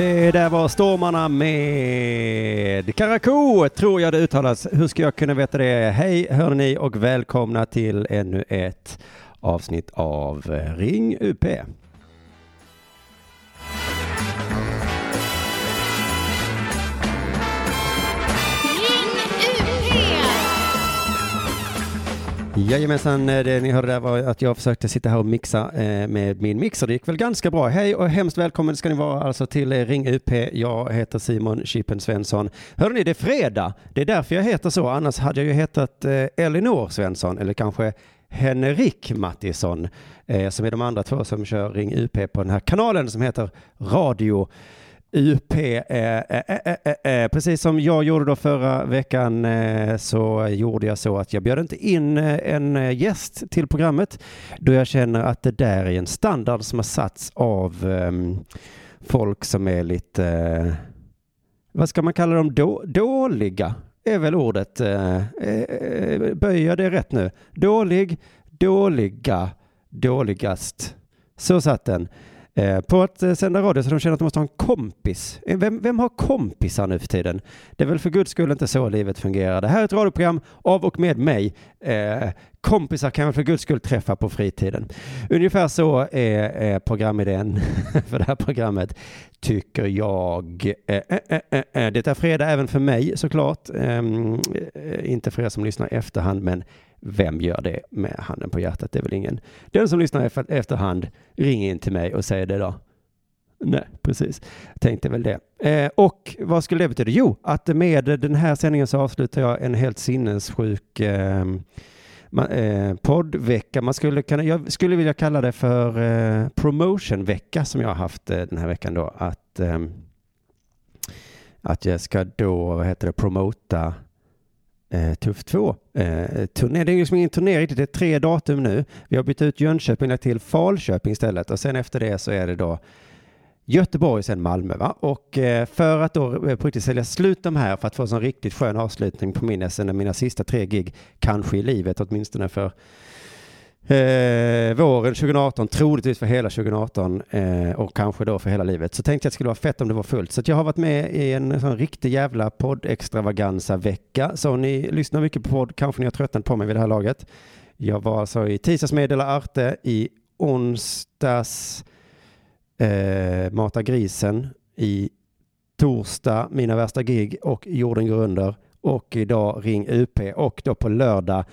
Det där var Stormarna med Karakou, tror jag det uttalas. Hur ska jag kunna veta det? Hej hör ni och välkomna till ännu ett avsnitt av eh, Ring UP. Jajamensan, eh, det ni hörde där var att jag försökte sitta här och mixa eh, med min mixer. Det gick väl ganska bra. Hej och hemskt välkommen ska ni vara alltså till eh, Ring UP. Jag heter Simon Chippen Svensson. Hörde ni, det är fredag. Det är därför jag heter så. Annars hade jag ju hetat Elinor Svensson eller kanske Henrik Mattisson som är de andra två som kör Ring UP på den här kanalen som heter Radio UP, eh eh eh, eh, eh, eh, precis som jag gjorde då förra veckan så gjorde jag så att jag bjöd inte in en gäst till programmet då jag känner att det där är en standard som har satts av ehm, folk som är lite, vad ska man kalla dem, då, dåliga är väl ordet. Böjer jag det rätt nu? Dålig, dåliga, dåligast. Så satt den. Eh, på att eh, sända radio så de känner att de måste ha en kompis. Eh, vem, vem har kompisar nu för tiden? Det är väl för guds skull inte så livet fungerar. Det här är ett radioprogram av och med mig. Eh, kompisar kan man för guds skull träffa på fritiden. Ungefär så är, är programidén för det här programmet, tycker jag. Eh, eh, det är fredag även för mig såklart. Ehm, inte för er som lyssnar i efterhand, men vem gör det med handen på hjärtat? Det är väl ingen. Den som lyssnar efterhand ringer in till mig och säger det då. Nej, precis. Tänkte väl det. Eh, och vad skulle det betyda? Jo, att med den här sändningen så avslutar jag en helt sinnessjuk eh, eh, poddvecka. Man skulle kunna, jag skulle vilja kalla det för eh, promotionvecka som jag har haft eh, den här veckan då. Att, eh, att jag ska då, vad heter det, promota eh, Tuff 2 eh, turné. Det är liksom ingen turné riktigt, det är tre datum nu. Vi har bytt ut Jönköping till Falköping istället och sen efter det så är det då Göteborg och sen Malmö. Va? Och eh, för att då eh, på riktigt sälja slut de här för att få en sån riktigt skön avslutning på min, mina sista tre gig, kanske i livet åtminstone för eh, våren 2018, troligtvis för hela 2018 eh, och kanske då för hela livet. Så tänkte jag att det skulle vara fett om det var fullt. Så jag har varit med i en sån riktig jävla podd-extravaganza-vecka. Så ni lyssnar mycket på podd, kanske ni har tröttnat på mig vid det här laget. Jag var alltså i tisdags meddela Arte, i onsdags eh, Mata grisen, i torsdag Mina värsta gig och Jorden går under och idag Ring UP och då på lördag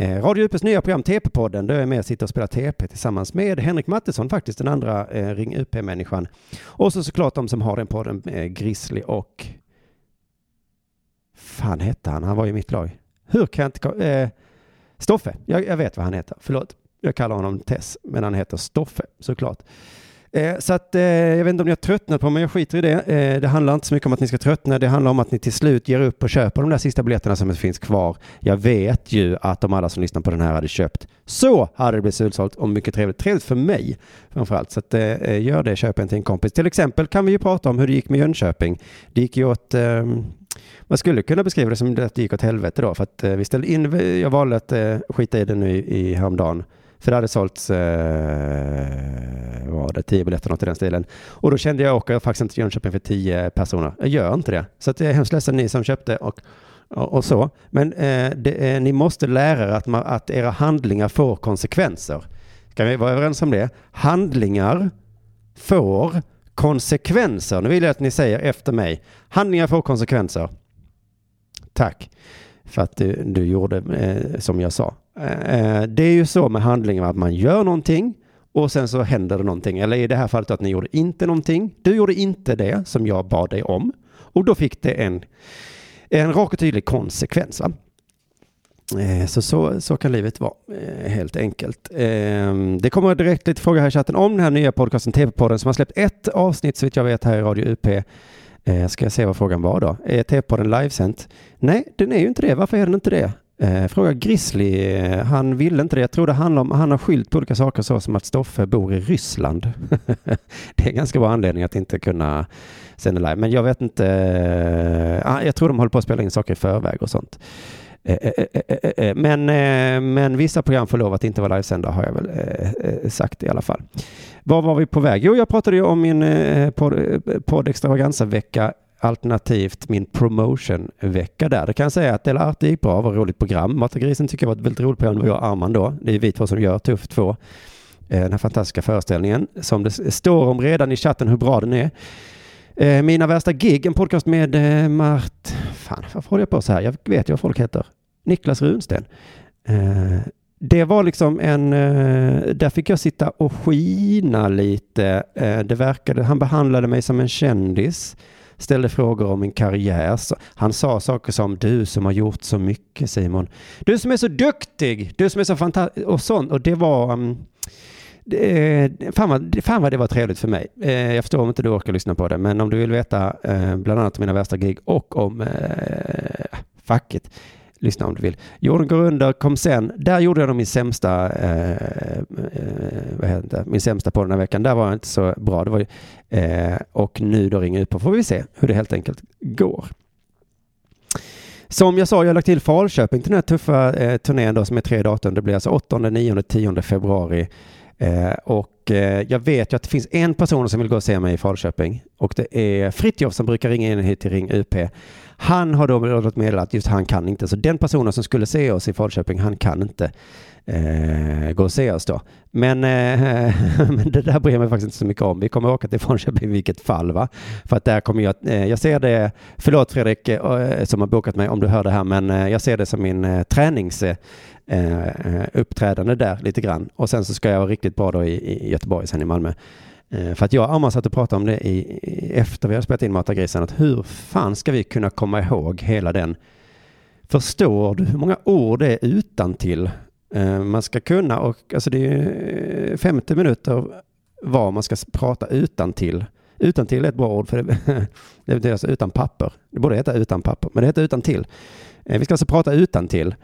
Eh, Radio UPs nya program TP-podden där jag är med och sitter och spelar TP tillsammans med Henrik Mattesson, faktiskt den andra eh, Ring UP-människan. Och så såklart de som har den podden, eh, Grizzly och... fan hette han? Han var i mitt lag. Hur kan jag inte... Eh, Stoffe, jag, jag vet vad han heter. Förlåt, jag kallar honom Tess, men han heter Stoffe såklart. Eh, så att eh, jag vet inte om ni har tröttnat på mig, jag skiter i det. Eh, det handlar inte så mycket om att ni ska tröttna, det handlar om att ni till slut ger upp och köper de där sista biljetterna som finns kvar. Jag vet ju att de alla som lyssnar på den här hade köpt. Så hade det blivit slutsålt och mycket trevligt. Trevligt för mig framförallt. Så att, eh, eh, gör det, köp en till en kompis. Till exempel kan vi ju prata om hur det gick med Jönköping. Det gick ju åt ehm, man skulle kunna beskriva det som att det gick åt helvete då, för att eh, vi ställde in, jag valde att eh, skita i det nu i, i häromdagen för det hade sålts, eh, var det, tio biljetter något i den stilen. Och då kände jag, åker faktiskt inte till Jönköping för tio personer. Jag gör inte det. Så att jag är hemskt ledsen ni som köpte och, och, och så. Men eh, det, eh, ni måste lära er att, man, att era handlingar får konsekvenser. Kan vi vara överens om det? Handlingar får konsekvenser. Nu vill jag att ni säger efter mig. Handlingar får konsekvenser. Tack för att du, du gjorde eh, som jag sa. Eh, eh, det är ju så med handlingar att man gör någonting och sen så händer det någonting. Eller i det här fallet att ni gjorde inte någonting. Du gjorde inte det som jag bad dig om. Och då fick det en, en rak och tydlig konsekvens. Va? Eh, så, så, så kan livet vara, helt enkelt. Det kommer direkt lite frågor här i chatten om den här nya podcasten TV-podden som har släppt ett avsnitt så vitt jag vet här i Radio UP. Ska jag se vad frågan var då? Är TV-podden livesänt? Nej, den är ju inte det. Varför är den inte det? Eh, fråga Grizzly, han ville inte det. Jag tror det handlar om, han har skyllt på olika saker så som att Stoffe bor i Ryssland. det är en ganska bra anledning att inte kunna sända live. Men jag vet inte, eh, jag tror de håller på att spela in saker i förväg och sånt. Eh, eh, eh, men, men vissa program får lov att inte vara livesända har jag väl sagt i alla fall. Var var vi på väg? Jo, jag pratade ju om min podd, podd extravaganza-vecka alternativt min promotion-vecka där. Det kan jag säga att Dela Arte gick bra, var ett roligt program. Matagrisen tycker jag var ett väldigt roligt program. Det var jag och Arman då. Det är vi två som gör Tuff 2. Eh, den här fantastiska föreställningen som det står om redan i chatten hur bra den är. Eh, mina värsta gig, en podcast med eh, Mart... Fan, varför håller jag på så här? Jag vet ju vad folk heter. Niklas Runsten. Det var liksom en... Där fick jag sitta och skina lite. Det verkade... Han behandlade mig som en kändis. Ställde frågor om min karriär. Han sa saker som du som har gjort så mycket Simon. Du som är så duktig. Du som är så fantastisk. Och sånt. Och det var... Um, fan, vad, fan vad det var trevligt för mig. Eh, jag förstår om inte du orkar lyssna på det, men om du vill veta eh, bland annat om mina värsta gig och om eh, facket, lyssna om du vill. Jorden går under kom sen. Där gjorde jag nog min sämsta, eh, eh, vad heter min sämsta på den här veckan. Där var jag inte så bra. Det var eh, och nu då ringer ut på får vi se hur det helt enkelt går. Som jag sa, jag har lagt till Falköping till den här tuffa eh, turnén då som är tre datum. Det blir alltså 8, 9, 10 februari. Eh, och eh, jag vet ju att det finns en person som vill gå och se mig i Falköping. Och det är Fritjof som brukar ringa in hit till Ring UP. Han har då låtit meddela att just han kan inte, så den personen som skulle se oss i Falköping, han kan inte eh, gå och se oss då. Men, eh, men det där bryr jag mig faktiskt inte så mycket om. Vi kommer åka till Falköping i vilket fall, va? För att där kommer jag, eh, jag ser det, förlåt Fredrik eh, som har bokat mig om du hör det här, men eh, jag ser det som min eh, tränings eh, eh, uppträdande där lite grann. Och sen så ska jag vara riktigt bra då i, i Göteborg, sen i Malmö. Eh, för att jag och Amma satt och pratade om det i, i, efter vi har spelat in Matagrisen, att hur fan ska vi kunna komma ihåg hela den Förstår du hur många ord det är utan till Eh, man ska kunna och alltså det är eh, 50 minuter vad man ska prata utan till. Utan till är ett bra ord för det, det alltså utan papper. Det borde heta utan papper, men det heter utan till. Eh, vi ska alltså prata utan till.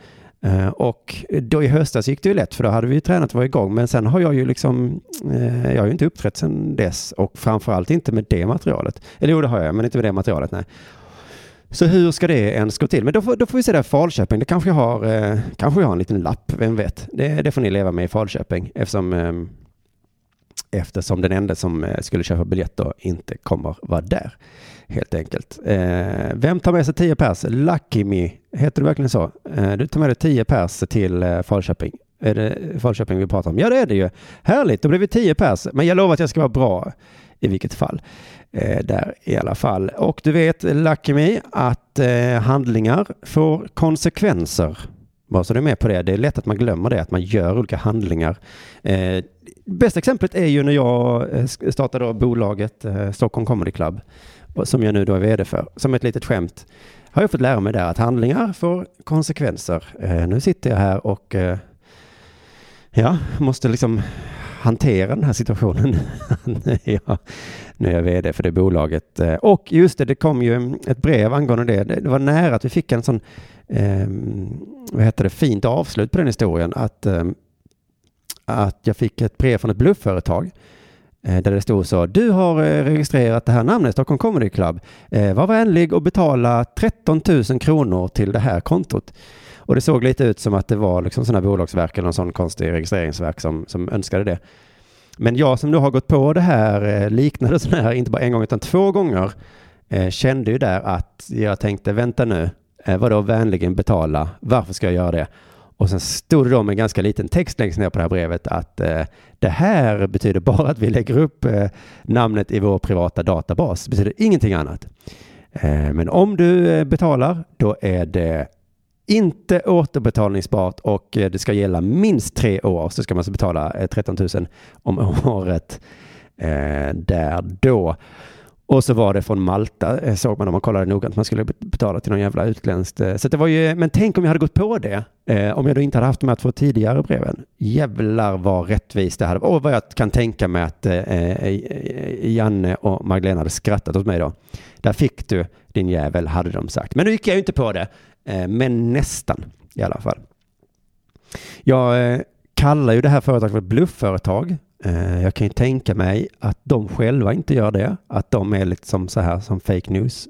Och då i höstas gick det ju lätt för då hade vi ju tränat och var igång. Men sen har jag ju liksom, jag har ju inte uppträtt sedan dess och framförallt inte med det materialet. Eller jo, det har jag, men inte med det materialet, nej. Så hur ska det ens gå till? Men då får, då får vi se där Falköping. Det kanske jag har, eh, kanske jag har en liten lapp, vem vet? Det, det får ni leva med i Falköping eftersom, eh, eftersom den enda som eh, skulle köpa biljett då inte kommer vara där helt enkelt. Eh, vem tar med sig 10 pers? Lucky Me, heter det verkligen så? Eh, du tar med dig 10 pers till eh, Falköping. Är det Falköping vi pratar om? Ja, det är det ju. Härligt, då blir vi 10 pers. Men jag lovar att jag ska vara bra i vilket fall. Eh, där i alla fall. Och du vet, Lucky att eh, handlingar får konsekvenser. Bara så du är med på det. Det är lätt att man glömmer det, att man gör olika handlingar. Eh, bästa exemplet är ju när jag eh, startade bolaget eh, Stockholm Comedy Club som jag nu då är vd för. Som ett litet skämt har jag fått lära mig där att handlingar får konsekvenser. Eh, nu sitter jag här och eh, ja, måste liksom hantera den här situationen. nu är jag vd för det bolaget. Eh, och just det, det kom ju ett brev angående det. Det var nära att vi fick en sån, eh, vad heter det, fint avslut på den historien. Att, eh, att jag fick ett brev från ett bluffföretag Eh, där det stod så. Du har eh, registrerat det här namnet, Stockholm Comedy Club. Eh, var vänlig och betala 13 000 kronor till det här kontot. Och det såg lite ut som att det var liksom sådana bolagsverk eller någon sån konstig registreringsverk som, som önskade det. Men jag som nu har gått på det här eh, liknande sådana här, inte bara en gång utan två gånger, eh, kände ju där att jag tänkte vänta nu, eh, vadå vänligen betala, varför ska jag göra det? Och sen stod det då med ganska liten text längst ner på det här brevet att eh, det här betyder bara att vi lägger upp eh, namnet i vår privata databas. Det betyder ingenting annat. Eh, men om du betalar, då är det inte återbetalningsbart och eh, det ska gälla minst tre år. Så ska man alltså betala eh, 13 000 om året eh, där då. Och så var det från Malta, såg man om man kollade noga, att man skulle betala till någon jävla utländskt. Så det var ju, men tänk om jag hade gått på det, eh, om jag då inte hade haft de här två tidigare breven. Jävlar vad rättvist det hade varit. Och vad jag kan tänka mig att eh, Janne och Magdalena hade skrattat åt mig då. Där fick du din jävel, hade de sagt. Men nu gick jag ju inte på det, Eh, men nästan i alla fall. Jag eh, kallar ju det här företaget för ett bluffföretag eh, jag kan ju tänka mig att de själva inte gör det, att de är lite som så här som fake news.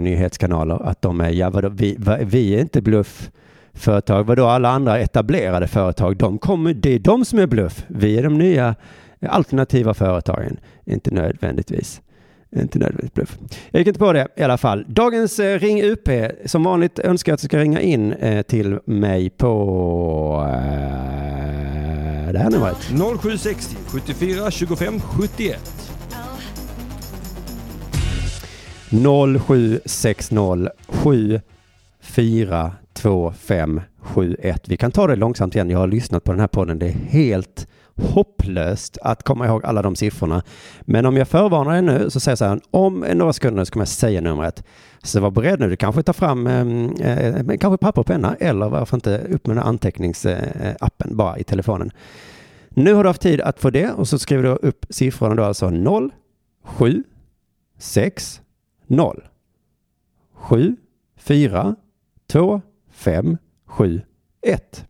Nyhetskanaler att de är, ja vadå, vi, vi är inte bluffföretag, vadå alla andra etablerade företag, de kommer, det är de som är bluff, vi är de nya alternativa företagen, inte nödvändigtvis. Inte nödvändigtvis bluff. Jag gick inte på det i alla fall. Dagens eh, Ring UP. Som vanligt önskar jag att du ska ringa in eh, till mig på eh, det här numret. 0760 74 25 71. 0760 742571. Vi kan ta det långsamt igen. Jag har lyssnat på den här podden. Det är helt hopplöst att komma ihåg alla de siffrorna. Men om jag förvarnar dig nu så säger jag så här, om några sekunder så kommer jag säga numret. Så var beredd nu, du kanske tar fram ehm, eh, eh, kanske papper och penna eller varför inte upp med den här anteckningsappen bara i telefonen. Nu har du haft tid att få det och så skriver du upp siffrorna då alltså 0, 7, 6, 0, 7, 4, 2, 5, 7, 1.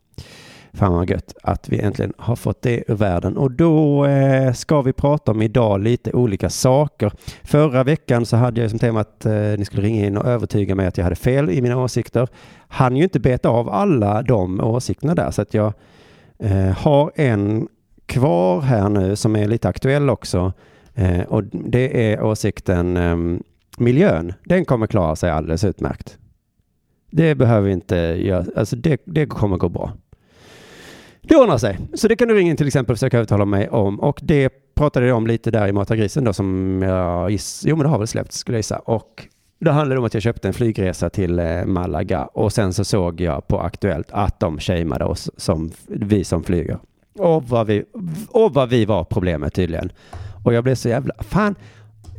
Fan vad gött att vi äntligen har fått det ur världen. Och då eh, ska vi prata om idag lite olika saker. Förra veckan så hade jag som tema att eh, ni skulle ringa in och övertyga mig att jag hade fel i mina åsikter. Han ju inte beta av alla de åsikterna där så att jag eh, har en kvar här nu som är lite aktuell också. Eh, och det är åsikten ehm, miljön. Den kommer klara sig alldeles utmärkt. Det behöver vi inte göra, alltså det, det kommer gå bra. Det ordnar sig. Så det kan du ringa in till exempel och försöka övertala mig om. Och det pratade jag om lite där i Mata grisen då som jag giss, jo men det har väl släppts skulle jag gissa. Och det handlade om att jag köpte en flygresa till eh, Malaga och sen så såg jag på Aktuellt att de shameade oss som vi som flyger. Och vad vi, och vad vi var problemet tydligen. Och jag blev så jävla, fan,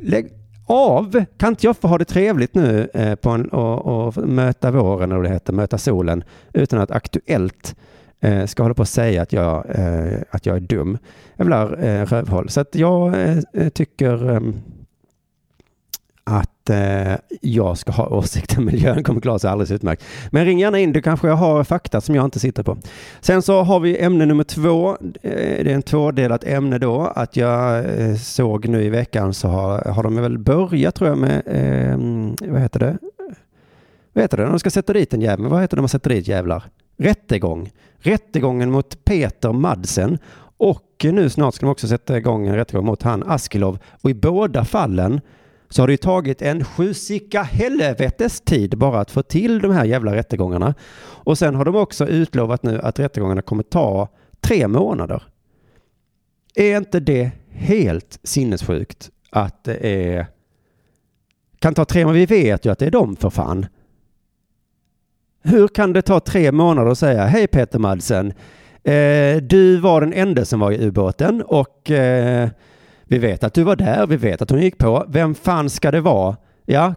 lägg av! Kan inte jag få ha det trevligt nu eh, på en, och, och möta våren, eller det heter, möta solen, utan att Aktuellt eh, ska hålla på och säga att jag, eh, att jag är dum. Jävlar eh, rövhåll. Så att jag eh, eh tycker eh, att eh, jag ska ha åsikter. Miljön kommer klara sig alldeles utmärkt. Men ring gärna in, du kanske har fakta som jag inte sitter på. Sen så har vi ämne nummer två. Eh, det är en tvådelat ämne då. Att jag eh, såg nu i veckan så har, har de väl börjat tror jag med, eh, vad heter det? Vad heter det? De ska sätta dit en jävel. Vad heter det när man sätter dit jävlar? Rättegång. Rättegången mot Peter Madsen. Och nu snart ska de också sätta igång en rättegång mot han Askilov. Och i båda fallen så har det ju tagit en sjusika helvetes tid bara att få till de här jävla rättegångarna. Och sen har de också utlovat nu att rättegångarna kommer ta tre månader. Är inte det helt sinnessjukt att det är kan ta tre månader? Vi vet ju att det är de för fan. Hur kan det ta tre månader att säga hej Peter Madsen, eh, du var den enda som var i ubåten och eh, vi vet att du var där, vi vet att hon gick på. Vem fan ska det vara? Ja,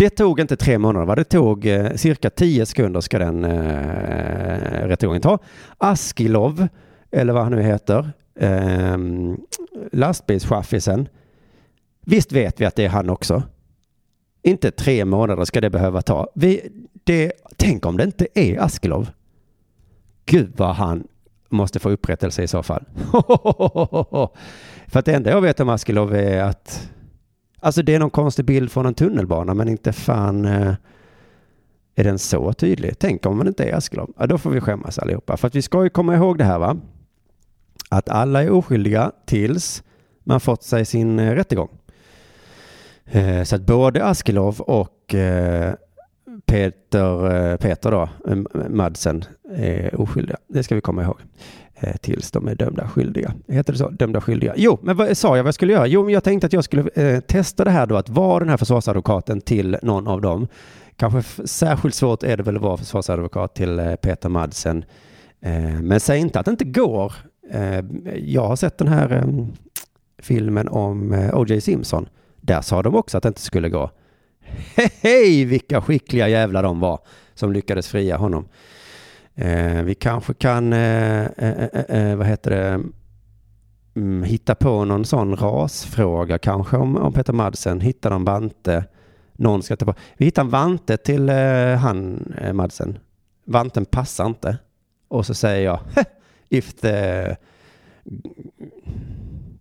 det tog inte tre månader, va? det tog eh, cirka tio sekunder ska den eh, rättegången ta. Askilov, eller vad han nu heter, eh, lastbilschaffisen. Visst vet vi att det är han också. Inte tre månader ska det behöva ta. Vi, det, tänk om det inte är Askelov. Gud vad han måste få upprättelse i så fall. För att det enda jag vet om Askelov är att Alltså det är någon konstig bild från en tunnelbana men inte fan eh, är den så tydlig. Tänk om det inte är Askelov. Ja, då får vi skämmas allihopa. För att vi ska ju komma ihåg det här va. Att alla är oskyldiga tills man fått sig sin eh, rättegång. Eh, så att både Askelov och eh, Peter, eh, Peter då, Madsen, är oskyldiga. Det ska vi komma ihåg. Eh, tills de är dömda skyldiga. Heter det så? Dömda skyldiga. Jo, men vad sa jag vad jag skulle göra? Jo, men jag tänkte att jag skulle eh, testa det här då, att vara den här försvarsadvokaten till någon av dem. Kanske särskilt svårt är det väl att vara försvarsadvokat till eh, Peter Madsen. Eh, men säg inte att det inte går. Jag har sett den här filmen om O.J. Simpson. Där sa de också att det inte skulle gå. Hej, vilka skickliga jävlar de var som lyckades fria honom. Eh, vi kanske kan, eh, eh, eh, vad heter det, mm, hitta på någon sån rasfråga kanske om, om Peter Madsen. Hittar de Vante, någon ska ta på. Vi hittar en Vante till eh, han Madsen. Vanten passar inte. Och så säger jag, if the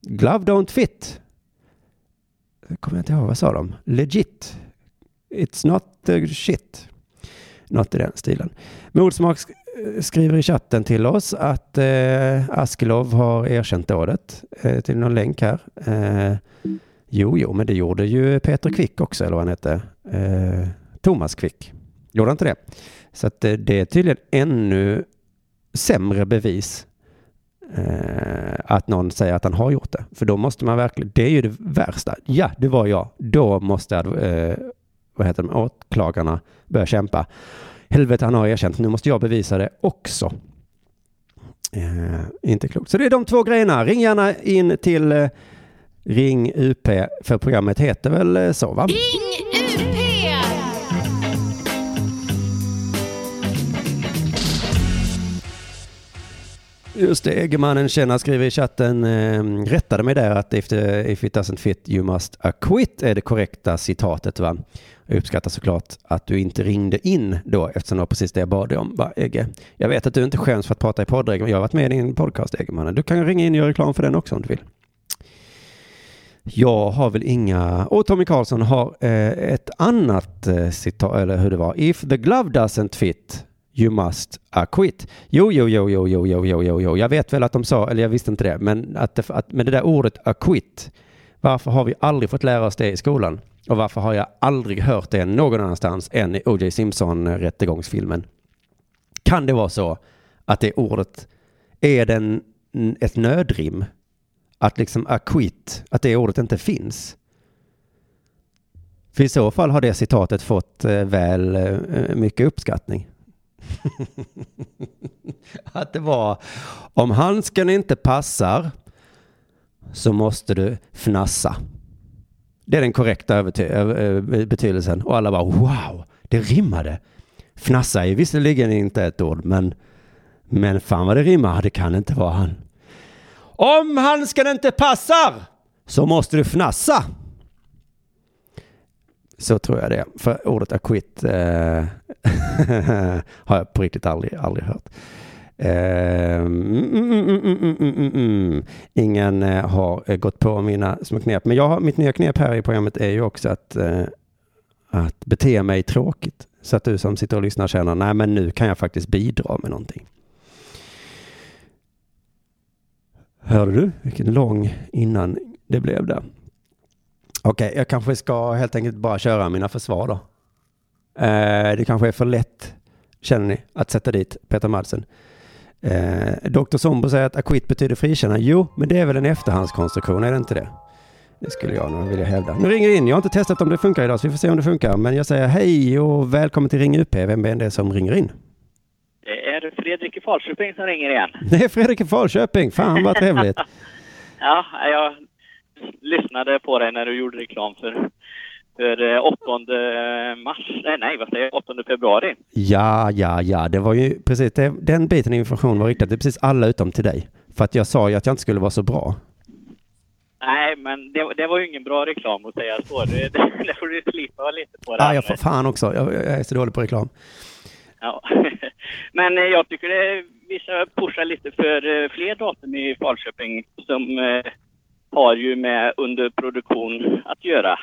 glove don't fit. Kommer jag inte ihåg, vad sa de? Legit It's not the shit. Något i den stilen. Mordsmak skriver i chatten till oss att eh, Askelov har erkänt dådet eh, till någon länk här. Eh, jo, jo, men det gjorde ju Peter Kvick också, eller vad han hette. Eh, Thomas Kvick. Gjorde han inte det? Så att eh, det är tydligen ännu sämre bevis eh, att någon säger att han har gjort det. För då måste man verkligen, det är ju det värsta. Ja, det var jag. Då måste eh, vad heter de, åklagarna börja kämpa. Helvete, han har erkänt. Nu måste jag bevisa det också. Eh, inte klokt. Så det är de två grejerna. Ring gärna in till eh, Ring UP, för programmet heter väl eh, så va? Ring UP! Just det, Eggemannen känner skriver i chatten, eh, rättade mig där att if, the, if it doesn't fit you must acquit är det korrekta citatet va? Jag uppskattar såklart att du inte ringde in då eftersom det var precis det jag bad dig om. Va, Ege? Jag vet att du inte skäms för att prata i podd, men jag har varit med i din podcast Eggemannen. Du kan ringa in och göra reklam för den också om du vill. Jag har väl inga... Och Tommy Karlsson har eh, ett annat eh, citat, eller hur det var. If the glove doesn't fit you must acquit. Jo, jo, jo, jo, jo, jo, jo, jo, jo. Jag vet väl att de sa, eller jag visste inte det, men att, det, att med det där ordet acquit, varför har vi aldrig fått lära oss det i skolan? Och varför har jag aldrig hört det någon annanstans än i O.J. Simpson-rättegångsfilmen? Kan det vara så att det ordet är den ett nödrim? Att liksom acquit, att det ordet inte finns? För i så fall har det citatet fått eh, väl eh, mycket uppskattning. att det var om handsken inte passar så måste du fnassa. Det är den korrekta eh, betydelsen. Och alla bara wow, det rimmade. Fnassa är visserligen inte ett ord, men, men fan vad det rimmar. Det kan inte vara han. Om handsken inte passar så måste du fnassa. Så tror jag det. För ordet acquit eh, har jag på riktigt aldrig, aldrig hört. Ehm, mm, mm, mm, mm, mm, mm, mm, mm. Ingen eh, har eh, gått på mina små knep. Men jag har, mitt nya knep här i programmet är ju också att, eh, att bete mig tråkigt. Så att du som sitter och lyssnar känner, nej men nu kan jag faktiskt bidra med någonting. Hörde du vilken lång innan det blev där? Okej, jag kanske ska helt enkelt bara köra mina försvar då. Eh, det kanske är för lätt, känner ni, att sätta dit Peter Madsen. Eh, Dr. Sombo säger att acquit betyder frikänna. Jo, men det är väl en efterhandskonstruktion, är det inte det? Det skulle jag nog vilja hävda. Nu ringer det in. Jag har inte testat om det funkar idag, så vi får se om det funkar. Men jag säger hej och välkommen till Ring UP. Vem är det som ringer in? Det är Fredrik i Falköping som ringer igen. Det är Fredrik i Falköping. Fan vad trevligt. Ja, jag lyssnade på dig när du gjorde reklam för, för eh, 8 mars, nej, vad säger jag, 8 februari. Ja, ja, ja, det var ju precis det, den biten information var riktad till precis alla utom till dig. För att jag sa ju att jag inte skulle vara så bra. Nej, men det, det var ju ingen bra reklam att säga så. Det, det, det får du slipa lite på. det här jag får fan också. Jag, jag är så dålig på reklam. Ja. Men eh, jag tycker det, vi ska pusha lite för eh, fler datum i Falköping som eh, har ju med underproduktion att göra.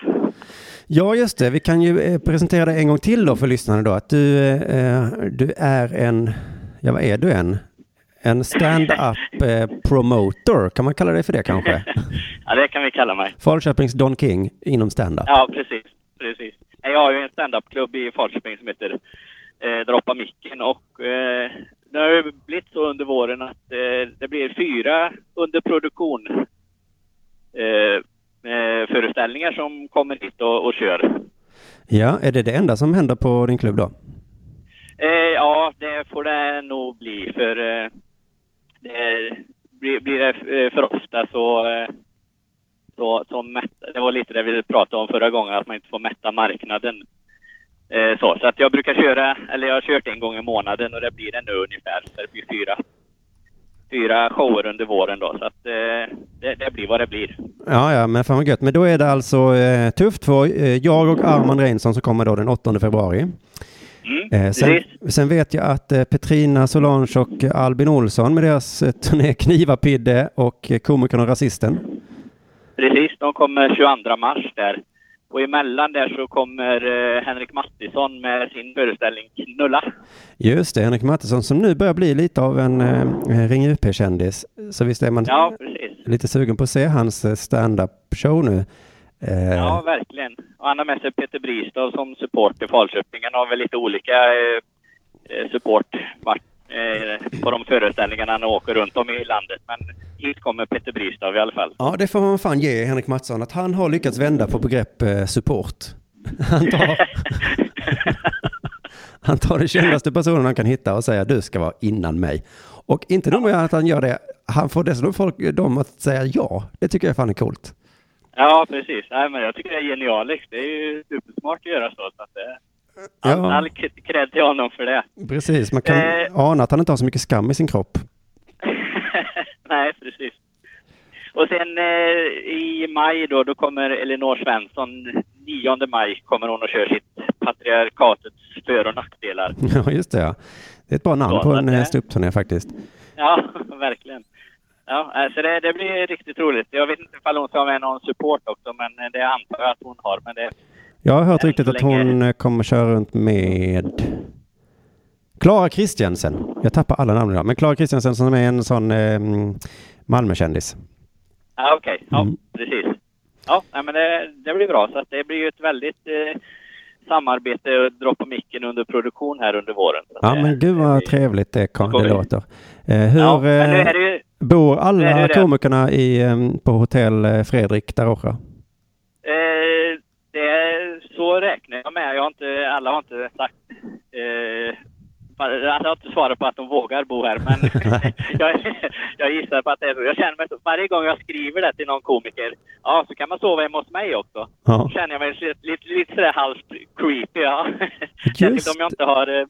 Ja, just det. Vi kan ju eh, presentera det en gång till då för lyssnarna då. Att du, eh, du är en, ja vad är du en? En stand-up eh, promoter, kan man kalla dig för det kanske? Ja, det kan vi kalla mig. Falköpings Don King inom stand-up. Ja, precis. precis. Jag har ju en standup-klubb i Falköping som heter eh, Droppa micken och eh, det har ju blivit så under våren att eh, det blir fyra under produktion eh, föreställningar som kommer hit och, och kör. Ja, är det det enda som händer på din klubb då? Eh, ja, det får det nog bli för eh, det, blir, blir det eh, för ofta så, eh, så, så mätta, det var lite det vi pratade om förra gången, att man inte får mätta marknaden. Eh, så, så att jag brukar köra, eller jag har kört en gång i månaden och det blir det nu ungefär. Så det blir fyra, fyra shower under våren då, så att eh, det, det blir vad det blir. Ja, ja, men fan vad gött. Men då är det alltså eh, tufft för eh, jag och Armand Reinsson som kommer då den 8 februari. Mm, Eh, sen, sen vet jag att eh, Petrina Solange och Albin Olsson med deras turné Knivapidde och Komikern och Rasisten. Precis, de kommer 22 mars där. Och emellan där så kommer eh, Henrik Mattisson med sin föreställning Knulla. Just det, Henrik Mattisson som nu börjar bli lite av en eh, Ring UP-kändis. Så visst är man Ja, lite sugen på att se hans eh, stand-up show nu. Eh, Ja, verkligen. Och han har med sig Peter Bristav som support i Falköping. Han har väl lite olika eh, eh, support vart, eh, på de föreställningarna han åker runt om i landet. Men hit kommer Peter Bristav i alla fall. Ja, det får man fan ge Henrik Mattsson, att han har lyckats vända på begrepp eh, support. Han tar, han tar det kändaste personen han kan hitta och säger du ska vara innan mig. Och inte nog med att han gör det, han får dessutom folk, dem att säga ja. Det tycker jag fan är coolt. Ja, precis. Nej, men jag tycker det är genialiskt. Det är ju supersmart att göra så. så att det, all, Ja. all k- cred till honom för det. Precis, man kan Eh. ana att han inte har så mycket skam i sin kropp. Nej, precis. Och sen eh, i maj då, då kommer Elinor Svensson, 9 maj kommer hon och kör sitt patriarkatets för och nackdelar. Ja, just det ja. Det är ett bra namn Ja, på en eh, det- ståuppturné faktiskt. Ja, verkligen. Ja, alltså det, det blir riktigt roligt. Jag vet inte ifall hon ska ha med någon support också, men eh, det antar jag att hon har. Men det, Jag har hört ryktet så att hon eh, kommer köra runt med Klara Kristiansen. Jag tappar alla namn idag. Men Klara Kristiansen som är en sån eh, Malmökändis. ja, okej. Ja, Mm. precis. Ja, men det, det blir bra. Så att det blir ju ett väldigt eh, samarbete och dra på micken under produktion här under våren. Så Ja det- men gud det vad blir- trevligt det, kan, det låter. Eh, hur Ja, eh, det ju... bor alla det det. komikerna i, eh, på hotell eh, Fredrik där också? Så räknar jag med. Jag har inte, alla har inte sagt... Eh, alla har inte svarat på att de vågar bo här, men jag, jag gissar på att det är så. Jag känner mig så, varje gång jag skriver det till någon komiker, ja, så kan man sova hemma hos mig också. Ja. Då känner jag mig lite, lite, lite sådär halvt creepy, ja. Särskilt om jag inte har eh,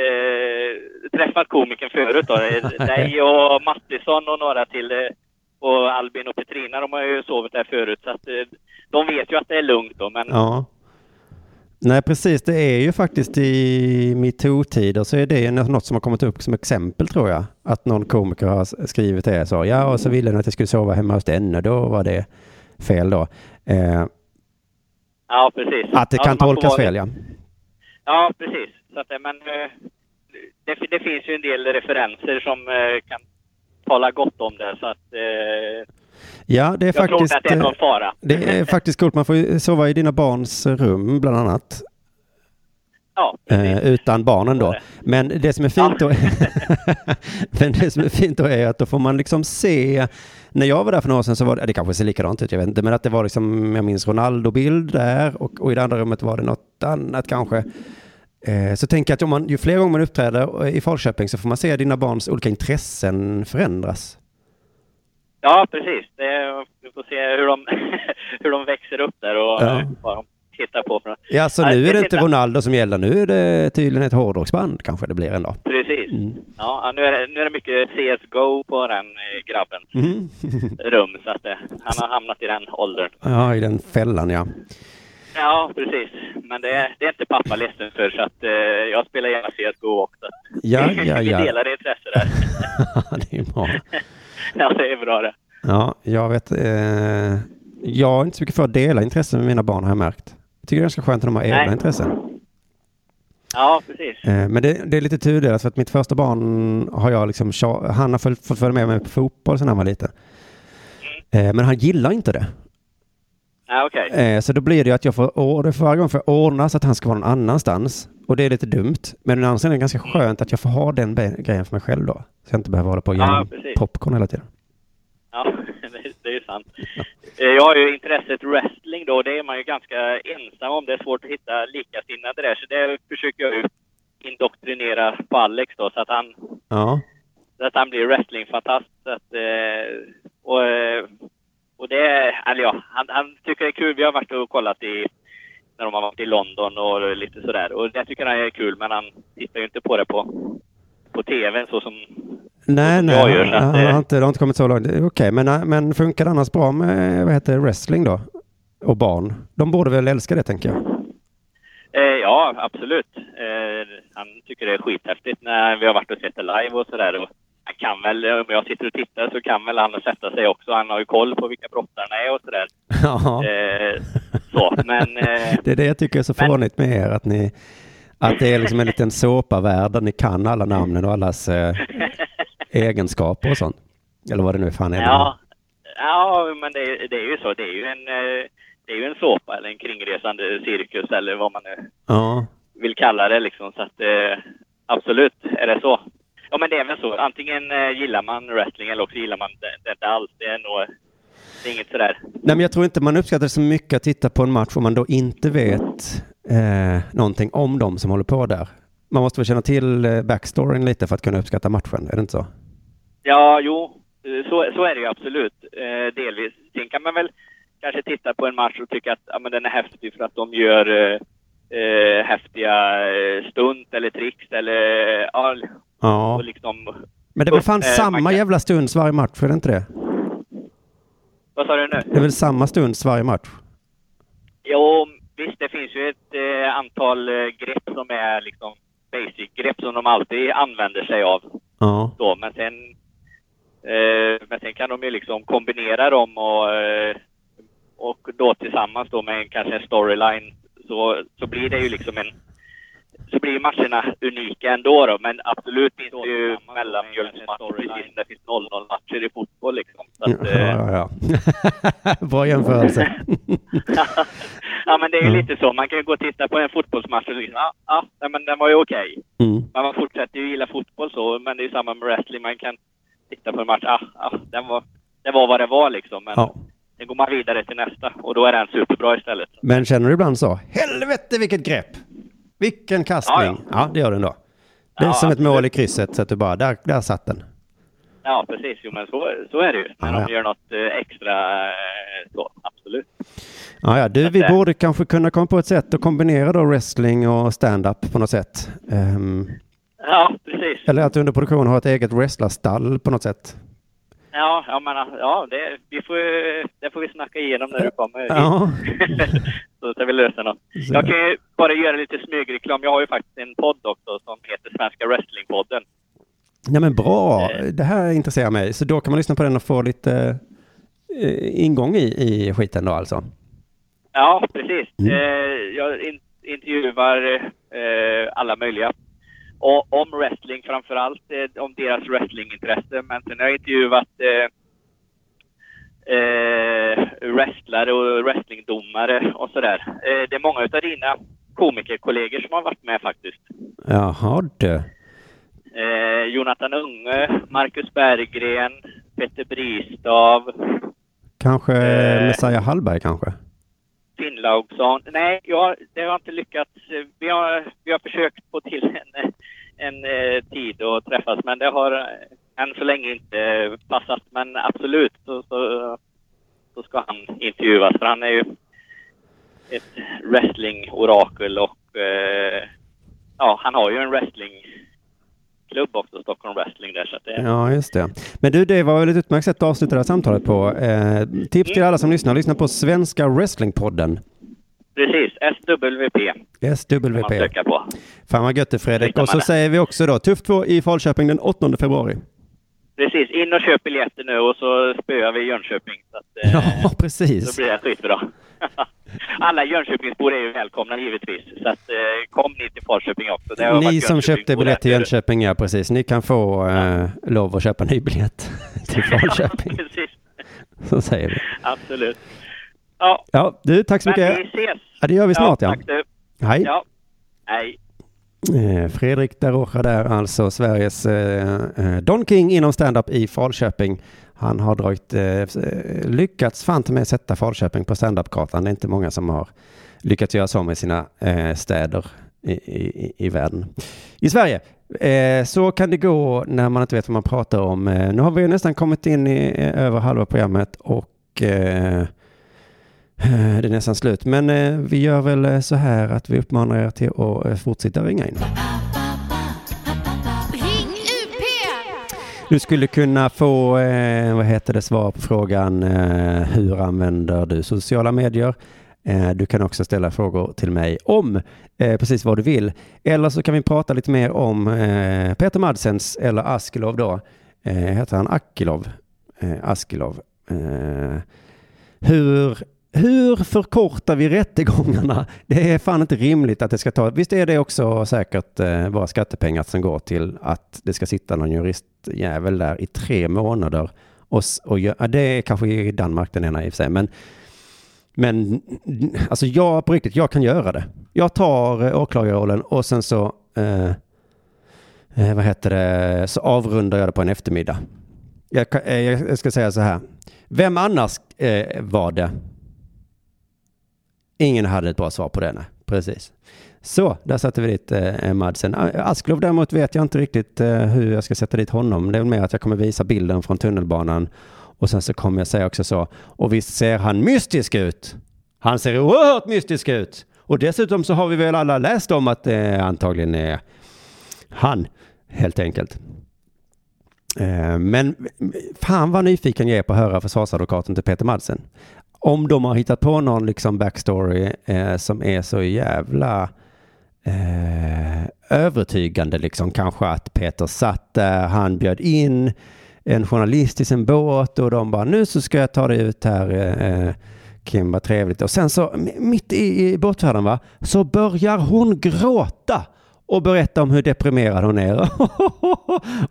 eh, träffat komikern förut då. Dig och Mattisson och några till. Eh, och Albin och Petrina, de har ju sovit där förut. Så att, eh, de vet ju att det är lugnt då, men Ja. Nej precis, det är ju faktiskt i metoo-tider så är det något som har kommit upp som exempel tror jag. Att någon komiker har skrivit det så. Ja, och så ville den att jag skulle sova hemma hos den och då var det fel då. Eh, ja, precis. att det ja, kan får tolkas fel ja. Ja, precis. Så att, men eh, det, det finns ju en del referenser som eh, kan tala gott om det. Så att eh, Ja, det är jag tror faktiskt... inte att det är eh, någon fara. Det är faktiskt coolt. Man får ju sova i dina barns rum bland annat. Ja. Eh, utan barnen då. Men det som är fint då, men det som är fint då är att då får man liksom se, när jag var där för några år sedan så var det, det kanske ser likadant ut, jag vet inte, men att det var liksom, jag minns Ronaldo-bild där och, och i det andra rummet var det något annat kanske. Eh, så tänker jag att om man, ju fler gånger man uppträder i Falköping så får man se dina barns olika intressen förändras. Ja, precis. Det, vi får se hur de, hur de växer upp där och Ja. vad de hittar på. För, Ja, så nu är det det inte Ronaldo som gäller, nu är det tydligen ett hårdrocksband kanske det blir en dag. precis. Mm. Ja, nu är, det, nu är det mycket CSGO på den eh, grabben Mm. rum. Så att, eh, han har hamnat i den åldern. Ja, i den fällan ja. Ja, precis. Men det, är- det är inte pappa ledsen för, så att eh, jag spelar gärna CSGO också. Ja, ja, Vi ja. delar intresse där. det är bra. ja, det är bra det. Ja, jag vet. Eh, jag har inte så mycket för att dela intressen med mina barn har jag märkt. Jag tycker det är ganska skönt att de har egna Nej. intressen. Ja, precis. Eh, men det, det är lite tudelat för att mitt första barn har jag liksom, han har följt- fått följa med mig på fotboll sedan han var liten. Eh, men han gillar inte det. Ja, okej. Eh, så då blir det ju att jag får, för varje gång får jag ordna så att han ska vara någon annanstans. Och det är lite dumt. Men den andra sidan är det ganska skönt att jag får ha den grejen för mig själv då. Så jag inte behöver hålla på och Ja, popcorn hela tiden. Ja, det, är ju sant. Eh, Jag har ju intresset wrestling då, det är man ju ganska ensam om. Det är svårt att hitta likasinnade där, så det försöker jag ju indoktrinera på Alex då, så att han, Ja. så att han blir wrestlingfantast. Att, eh, och, eh, och det, eller ja, han, han tycker det är kul. Vi har varit och kollat i, när de har varit i London och lite sådär. Och det tycker han är kul, men han tittar ju inte på det på, på tvn så som Nej, som nej, jag gör, han, eh, har inte, det har inte kommit så långt. Okej, men, eh, men funkar det annars bra med vad heter det, wrestling då? Och barn? De borde väl älska det tänker jag. Eh, ja, absolut. Eh, han tycker det är skithäftigt när vi har varit och sett det live och sådär. Han kan väl, om jag sitter och tittar så kan väl han sätta sig också. Han har ju koll på vilka brottarna är och sådär. Ja. Eh, så, men... Eh, Det är det jag tycker är så Men- fånigt med er, att, ni, att det är liksom en liten såpavärld där ni kan alla namnen och allas eh, egenskaper och sånt. Eller vad det nu fan är. ja, ja, men det, det är ju så. Det är ju en, eh, det är ju en såpa eller en kringresande cirkus eller vad man nu Ja, vill kalla det liksom. Så att eh, absolut är det så. Ja, men det är väl så. Antingen eh, gillar man wrestling eller också gillar man det, det inte alls. Det är nog det är inget sådär. Nej, men jag tror inte man uppskattar så mycket att titta på en match om man då inte vet eh, någonting om dem som håller på där. Man måste väl känna till eh, backstoryn lite för att kunna uppskatta matchen, är det inte så? Ja, jo, eh, så, så är det ju absolut. Eh, delvis. Sen kan man väl kanske titta på en match och tycka att ja, men den är häftig för att de gör eh, eh, häftiga eh, stunt eller tricks eller ja, Ja, och liksom... men det är väl fan Eh, samma kan- jävla stunds varje match, är det inte det? Vad sa du nu? Det är väl samma stunds varje match? Jo, visst, det finns ju ett eh, antal eh, grepp som är liksom basic-grepp som de alltid använder sig av. Ja, Då, men sen, eh, men sen kan de ju liksom kombinera dem och, eh, och då tillsammans då med en, kanske en storyline så, så blir det ju liksom en så blir matcherna unika ändå då, men absolut finns det ju mellanmjölksmatcher precis som det finns 0-0-matcher i fotboll liksom. Så att, ja, ja. ja. Bra jämförelse. ja men det är ju Ja. lite så, man kan ju gå och titta på en fotbollsmatch och liksom, ja, ja men den var ju okej. Mm. Men man fortsätter ju gilla fotboll så, men det är ju samma med wrestling. Man kan titta på en match, ah, ah, den var, det var vad det var liksom. Men Ja. Sen går man vidare till nästa och då är den superbra istället. Men känner du ibland så? Helvete vilket grepp! Vilken kastning! Ja, Ja, det gör du ändå. Det är Ja, som ett mål i krysset så att du bara, där, där satt den. Ja, precis. Jo, men så, så är det ju. När Ja, de ja. gör något eh, extra eh, så, absolut. Ja, ja, du, vi borde kanske kunna komma på ett sätt att kombinera då wrestling och stand-up på något sätt. Ehm, Ja, precis. eller att under produktion ha ett eget wrestlarstall på något sätt. Ja, ja men ja, det, vi får, det får vi snacka igenom när du kommer Ja. så ska vi lösa något. Så- Jag kan ju bara göra lite smygreklam. Jag har ju faktiskt en podd också som heter Svenska Wrestlingpodden. Ja, men bra. Eh. Det här intresserar mig. Så då kan man lyssna på den och få lite eh, ingång i, i skiten då alltså. Ja, precis. Mm. Eh, jag in, intervjuar eh, alla möjliga. Och om wrestling framför allt, eh, om deras wrestlingintresse. Men sen har jag intervjuat eh, eh, wrestlare och wrestlingdomare och sådär. Eh, det är många av dina komikerkollegor som har varit med faktiskt. Jaha du. Eh, Jonathan Unge, Marcus Berggren, Peter Bristav, Kanske Eh. Messiah Hallberg kanske? Finnlaugsson. Nej, jag, det har inte lyckats. Vi har, vi har försökt få till en, en eh, tid att träffas, men det har eh, än så länge inte passat. Men absolut så, så, så ska han intervjuas, för han är ju ett wrestling-orakel och eh, ja, han har ju en wrestling wrestlingklubb också, Stockholm Wrestling där. Så att det, Ja, just det. Men du, det var väl ett utmärkt sätt att avsluta det här samtalet på. Eh, tips till alla som lyssnar, lyssna på Svenska Wrestlingpodden. Precis, SWP kan man SWP. på. Fan vad gött det Fredrik. Och så det. säger vi också då, Tuff 2 i Falköping den 8 februari. Precis, in och köp biljetter nu och så spöar vi Jönköping. Så att, eh, Ja, Så precis. blir det skitbra. Alla Jönköpingsbor är ju välkomna givetvis. Så att, eh, kom ni till Falköping också. Ni som köpte biljett till Jönköping, ja precis. Ni kan få eh, lov att köpa ny biljett till. Falköping. Precis, Så säger vi. absolut. Ja, Ja, du, tack så men mycket. vi ses. Ja, det gör vi snart ja. Du. Hej. Ja, hej. Eh, Fredrik Darocha där, alltså Sveriges eh, eh, Don King inom stand-up i Falköping. Han har dragit, eh, eh lyckats fan till med sätta Falköping på standup-kartan. Det är inte många som har lyckats göra så med sina eh, städer i, i, i världen. I Sverige. Eh, så kan det gå när man inte vet vad man pratar om. Eh, nu har vi nästan kommit in i eh, över halva programmet och eh, eh det är nästan slut. Men eh, vi gör väl eh, så här att vi uppmanar er till att eh, fortsätta ringa in. Du skulle kunna få, eh, vad heter det, svar på frågan eh, hur använder du sociala medier? Eh, du kan också ställa frågor till mig om eh, precis vad du vill. Eller så kan vi prata lite mer om eh, Peter Madsens eller Askelov då. eh, heter han Akilov? Eh, Askilov. Eh, hur, hur förkortar vi rättegångarna? Det är fan inte rimligt att det ska ta, visst är det också säkert eh, våra skattepengar som går till att det ska sitta någon juristjävel där i tre månader och, och ja, det är kanske i Danmark den ena i och för sig, men men alltså jag på riktigt, jag kan göra det. Jag tar eh, åklagarrollen och sen så, eh, eh, vad heter det, så avrundar jag det på en eftermiddag. Jag, jag ska säga så här, vem annars eh, var det? Ingen hade ett bra svar på det, nej. Precis. Så, där satte vi dit eh, Madsen. Eh, Asklov däremot vet jag inte riktigt eh, hur jag ska sätta dit honom. Det är väl mer att jag kommer visa bilden från tunnelbanan och sen så kommer jag säga också så, och visst ser han mystisk ut? Han ser oerhört mystisk ut. Och dessutom så har vi väl alla läst om att det antagligen är han, helt enkelt. Eh, Men eh, fan vad nyfiken jag är på att höra försvarsadvokaten till Peter Madsen. Om de har hittat på någon liksom backstory eh, som är så jävla eh, övertygande liksom kanske att Peter satt där, han bjöd in en journalist i sin båt och de bara nu så ska jag ta dig ut här eh, eh Kim vad trevligt och sen så mitt i, i båtfärden va så börjar hon gråta och berätta om hur deprimerad hon är.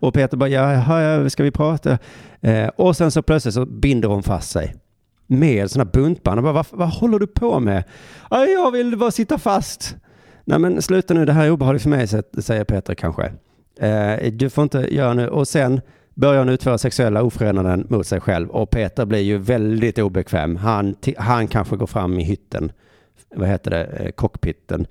och Peter bara, ja, ska vi prata? Eh, och sen så plötsligt så binder hon fast sig med sådana buntband. Och bara, vad, vad håller du på med? Jag vill bara sitta fast. Nej men sluta nu, det här är obehagligt för mig, säger Peter kanske. Eh, du får inte göra nu. Och sen börjar hon utföra sexuella ofredanden mot sig själv. Och Peter blir ju väldigt obekväm. Han, han kanske går fram i hytten, vad heter det, eh, cockpiten.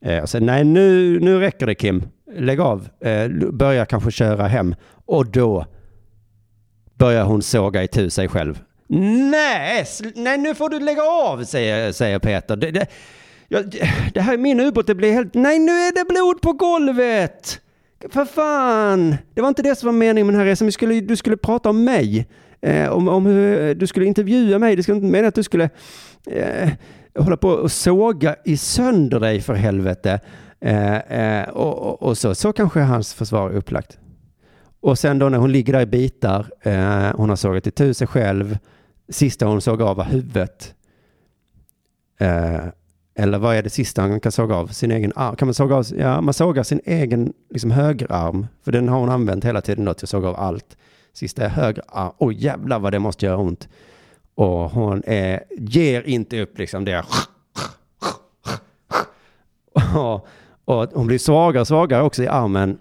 Eh, och säger nej nu, nu räcker det Kim, lägg av. Eh, börja kanske köra hem. Och då börjar hon såga itu sig själv. Nej, nej nu får du lägga av, säger, säger Peter. Det, det, ja, det- här är min ubåt, det blir helt... Nej, nu är det blod på golvet! För fan! Det var inte det som var meningen med den här resan. Vi skulle, du skulle prata om mig. Eh, om, om hur du skulle intervjua mig. Det skulle inte mena att du skulle eh, hålla på och såga i sönder dig för helvete. Eh, eh, och, och, och så. Så kanske hans försvar är upplagt. Och sen då när hon ligger där i bitar, eh, hon har sågat itu sig själv, sista hon såg av var huvudet. Eh, eller vad är det sista hon kan såga av? Sin egen arm? Kan man såga av? Ja, man sågar sin egen liksom, högerarm. För den har hon använt hela tiden då till att såga av allt. Sista är högerarm. Oj jävlar vad det måste göra ont. Och hon är, ger inte upp liksom det. Och, och hon blir svagare och svagare också i armen.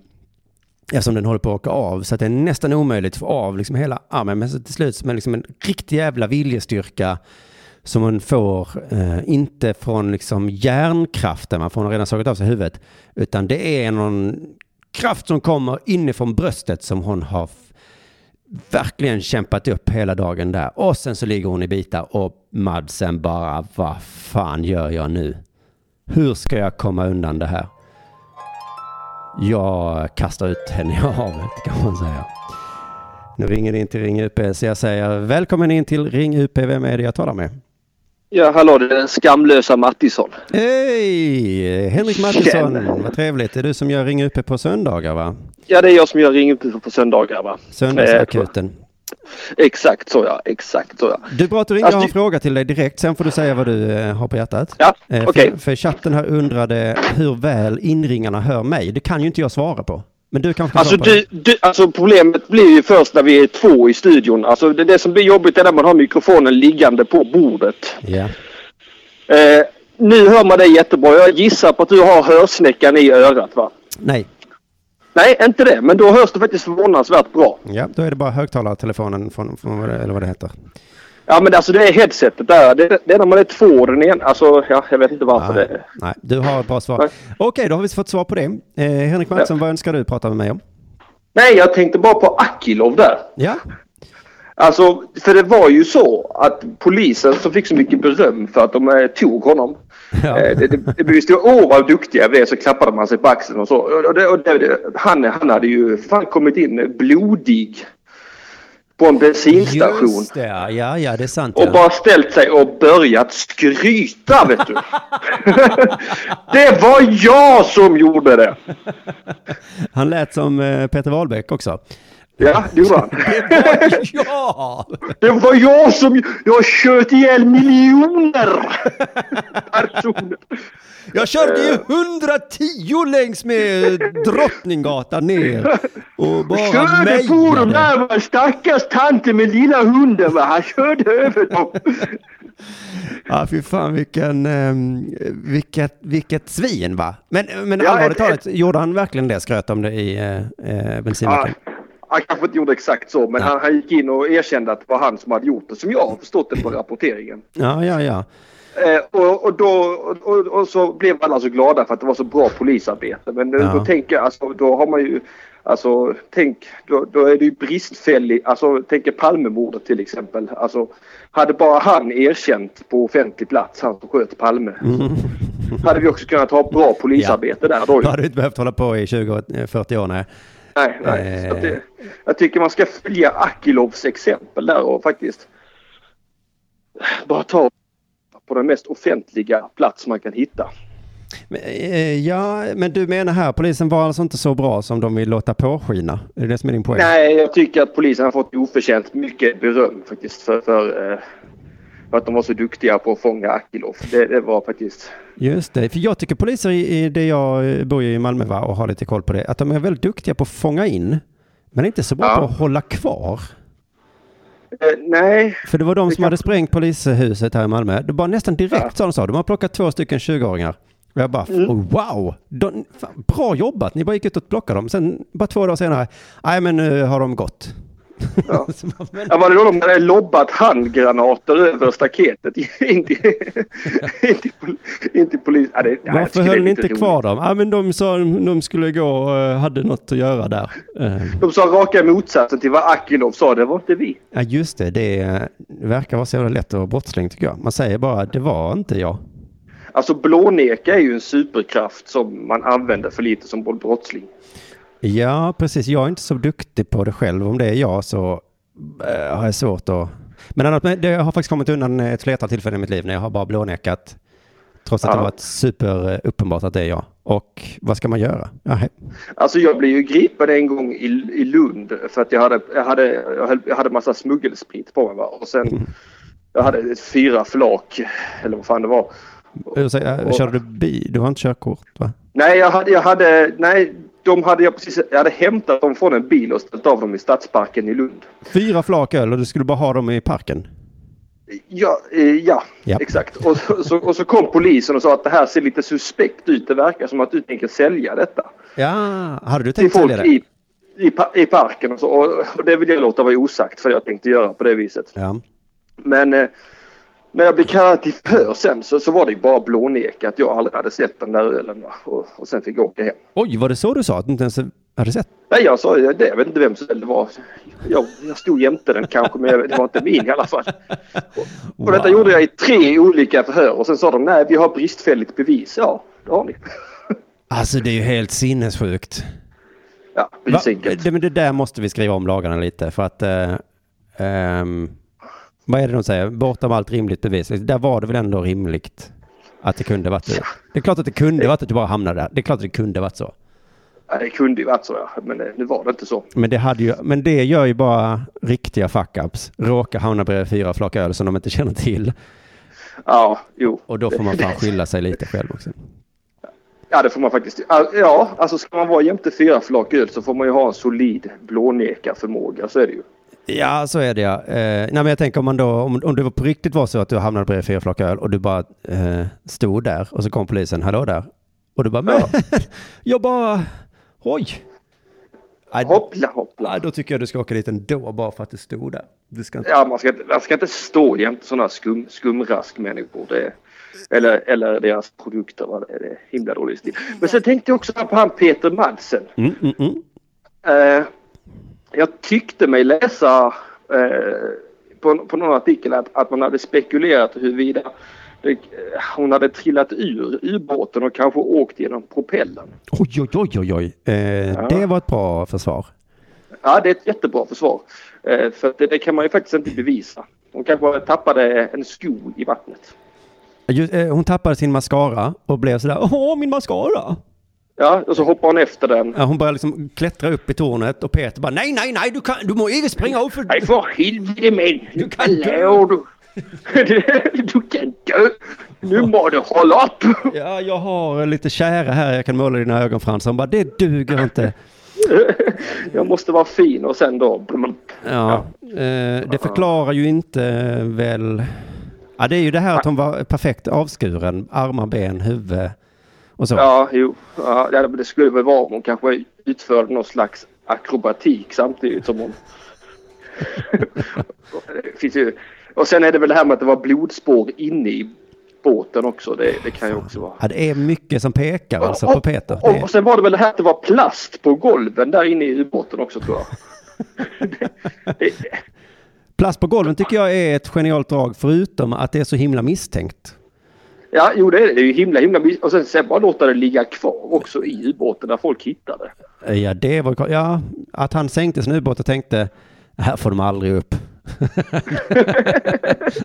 Eftersom den håller på att åka av. Så att det är nästan omöjligt att få av liksom hela armen. Men så till slut med liksom en riktig jävla viljestyrka. Som hon får, eh, inte från liksom hjärnkraften, man får redan slagit av sig huvudet. Utan det är någon kraft som kommer inifrån bröstet som hon har verkligen kämpat upp hela dagen där. Och sen så ligger hon i bitar och Madsen bara, vad fan gör jag nu? Hur ska jag komma undan det här? Jag kastar ut henne i havet kan man säga. Nu ringer det in till Ring UP så jag säger välkommen in till Ring UP. Vem är det jag talar med? Ja, hallå, det är den skamlösa Mattisson. Hej! Henrik Mattisson, Tjena. vad trevligt. Det är du som gör Ring UP på söndagar va? Ja, det är jag som gör Ring på, på söndagar va? Söndagsakuten. Exakt så ja, exakt så ja. Du bra att du ringer. Jag har en fråga till dig direkt. Sen får du säga vad du eh, har på hjärtat. Ja, Eh, okej. för, för chatten här undrade hur väl inringarna hör mig. Det kan ju inte jag svara på. Men du kanske kan Alltså, svara på du, du, alltså problemet blir ju först när vi är två i studion. Alltså det, det som blir jobbigt är när man har mikrofonen liggande på bordet. det. Ja. Eh, nu hör man dig jättebra. Jag gissar på att du har hörsnäckan i örat va? Nej. Nej, inte det. Men då hörs det faktiskt förvånansvärt bra. Ja, då är det bara högtalartelefonen från, från eller vad det heter. Ja, men alltså det är headsetet där. Det, det är när man är två. Den ena, alltså ja, jag vet inte varför Nej, det nej, du har ett bra svar. Nej. Okej, då har vi fått svar på det. Eh, Henrik Mattsson, vad önskar du prata med mig om? Nej, jag tänkte bara på Akilov där. Ja, Alltså, för det var ju så att polisen som fick så mycket beröm för att de eh, tog honom. Ja. Eh, det, det, det blev ju stor, åh vad duktiga är, så klappade man sig på axeln och så. Och det, och det, det, han, han hade ju fan kommit in blodig på en bensinstation. just det. Ja, ja, det är sant. Och Ja. bara ställt sig och börjat skryta vet du. det var jag som gjorde det. Han lät som eh, Peter Wahlbeck också. Ja, det gjorde han. ja! Det var jag som... Jag sköt ihjäl miljoner personer. Jag körde ju 110 längs med Drottninggatan ner och bara Körde på de mejade. där stackars tanten med lilla hunden va. Han körde över dem. Ja, fy fan vilken, ehm, vilket, vilket svin va? Men, men Ja, allvarligt talat, gjorde han verkligen det? Skröt om det i eh, eh, Ja, bensinmacken? Han kanske inte gjorde exakt så, men han, han gick in och erkände att det var han som hade gjort det, som jag har förstått det på rapporteringen. Ja, ja, ja. Eh, och, och, då, och, och så blev alla så glada för att det var så bra polisarbete. Men då, Ja. då tänker jag, alltså, då har man ju, alltså tänk, då, då är det ju bristfälligt, alltså tänker Palmemordet till exempel. Alltså, hade bara han erkänt på offentlig plats, han som sköt Palme, hade vi också kunnat ha bra polisarbete där då. Då hade du inte behövt hålla på i 20-40 år, nej. Nej, nej. Eh. det, jag tycker man ska följa Akilovs exempel där och faktiskt bara ta på den mest offentliga plats man kan hitta. Eh, ja, men du menar här, polisen var alltså inte så bra som de vill låta påskina? Är det det som är din poäng? Nej, jag tycker att polisen har fått oförtjänt mycket beröm faktiskt för, för, eh, för att de var så duktiga på att fånga Akilov. Det, det var faktiskt... Just det, för jag tycker poliser i, det jag eh, bor i Malmö va, och har lite koll på det, att de är väldigt duktiga på att fånga in, men inte så bra Ja. på att hålla kvar. Eh, nej, För det var de som kan- hade sprängt polishuset här i Malmö. Det var nästan direkt Ja. så de sa. De har plockat två stycken 20-åringar. Och jag bara, Mm. oh, wow, de, fan, bra jobbat. Ni bara gick ut och plockade dem. Sen bara två dagar senare, nej men nu har de gått. Ja. Men, ja, var det då de hade lobbat handgranater över staketet in till, in till, pol- in till polis? Ja, det, ja, varför höll ni inte roligt. kvar dem? Ja men de sa de skulle gå och eh, hade något att göra där. Eh, De sa raka motsatsen till vad Akilov sa. Det var inte vi. Ja just det, det, är- det verkar vara så jävla lätt att vara brottsling tycker jag. Man säger bara, det var inte jag. Alltså blåneka är ju en superkraft som man använder för lite som brottsling. Ja, precis. Jag är inte så duktig på det själv. Om det är jag så eh, har jag svårt att... Men annat, det har faktiskt kommit undan ett flertal tillfällen i mitt liv när jag har bara blånekat. Trots att Ja. det varit super eh, att det är jag. Och vad ska man göra? Ja, he- Alltså jag blev ju gripen en gång i, i Lund för att jag hade, jag hade, jag hade, jag hade massa smuggelsprit på mig. Va? Och sen jag hade ett fyra flak eller vad fan det var. Och- Körde du bil? Du har inte körkort va? Nej, jag hade, jag hade, nej, de hade jag precis, jag hade hämtat dem från en bil och ställt av dem i Stadsparken i Lund. Fyra flak öl och du skulle bara ha dem i parken? Ja, eh, ja, Ja. exakt. Och så, och så kom polisen och sa att det här ser lite suspekt ut. Det verkar som att du tänker sälja detta. Ja, hade du tänkt sälja det? i, i, i parken och så. Och, och det vill jag låta vara osagt för jag tänkte göra på det viset. Ja. Men eh, när jag blev kallad till förhör sen så, så var det ju bara blåneka att jag aldrig hade sett den där ölen. Och, och sen fick jag åka hem. Oj, var det så du sa? Att du inte ens hade sett? Nej, jag sa det. Jag vet inte vem som det var. Jag, jag stod jämte den kanske men jag, det var inte min i alla fall. Och detta gjorde jag i tre olika förhör och sen sa de nej vi har bristfälligt bevis. Ja, det har ni. Alltså det är ju helt sinnessjukt. Ja, busenkelt. Det, men det där måste vi skriva om lagarna lite för att eh, ehm, vad är det de säger? Bortom allt rimligt bevis. Där var det väl ändå rimligt att det kunde varit det. Det är klart att det kunde varit att du bara hamnade där. Det är klart att det kunde varit så. Ja, det kunde ju varit så ja, men nu var det inte så. Men det, hade ju, men det gör ju bara riktiga fuck-ups. Råkar hamna bredvid fyra flak öl som de inte känner till. Ja, jo. Och då får man fan skylla sig lite själv också. Ja, det får man faktiskt. Ja, alltså ska man vara jämte fyra flak öl så får man ju ha en solid blånekarförmåga. Så är det ju. Ja, så är det ja. Eh, nej, men jag tänker om man då, om, om det var på riktigt var så att du hamnade bredvid fyra flak öl och du bara eh, stod där och så kom polisen, hallå där. Och du bara, men jag bara, oj. Nej, Hoppla, hoppla. nej, då tycker jag du ska åka dit ändå bara för att du stod där. Du ska inte... Ja, man ska, inte- man ska inte stå jämte sådana skum, skumraskmänniskor. Det eller, eller deras produkter. Va? Det är himla dålig stil. Men sen tänkte jag också på han Peter Madsen. Mm, mm, mm. Eh, jag tyckte mig läsa eh, på, på någon artikel att, att man hade spekulerat huruvida det, eh, hon hade trillat ur ubåten och kanske åkt genom propellern. Oj, oj, oj, oj, oj. Eh, Det var ett bra försvar. Ja, det är ett jättebra försvar. Eh, för det, det kan man ju faktiskt inte bevisa. Hon kanske tappade en sko i vattnet. Just, eh, hon tappade sin mascara och blev sådär, åh, min mascara. Ja, och så hoppar hon efter den. Ja, hon börjar liksom klättra upp i tornet och Peter bara nej, nej, nej, du, kan, du må inte springa upp för... Nej för helvete men! Du kan dö. Du. du kan dö! Nu må du hålla upp! Ja, jag har lite kära här, jag kan måla dina ögonfransar. Hon bara, det duger inte. Jag måste vara fin och sen då... Ja, eh, det förklarar ju inte väl... Ja, det är ju det här att hon var perfekt avskuren, armar, ben, huvud och så. Ja, jo. Ja, det- skulle väl vara om hon kanske utförde någon slags akrobatik samtidigt som hon... finns ju... Och sen är det väl det här med att det var blodspår inne i båten också. Det, det kan ju också vara. Ja, det är mycket som pekar alltså på Peter. Och, är, och sen var det väl det här att det var plast på golven där inne i ubåten också tror jag. plast på golven tycker jag är ett genialt drag, förutom att det är så himla misstänkt. Ja, jo det är det. Ju himla himla Och sen, sen bara låta det ligga kvar också i ubåten där folk hittade. Ja, det var Ja, att han sänkte sin ubåt och tänkte, här får de aldrig upp.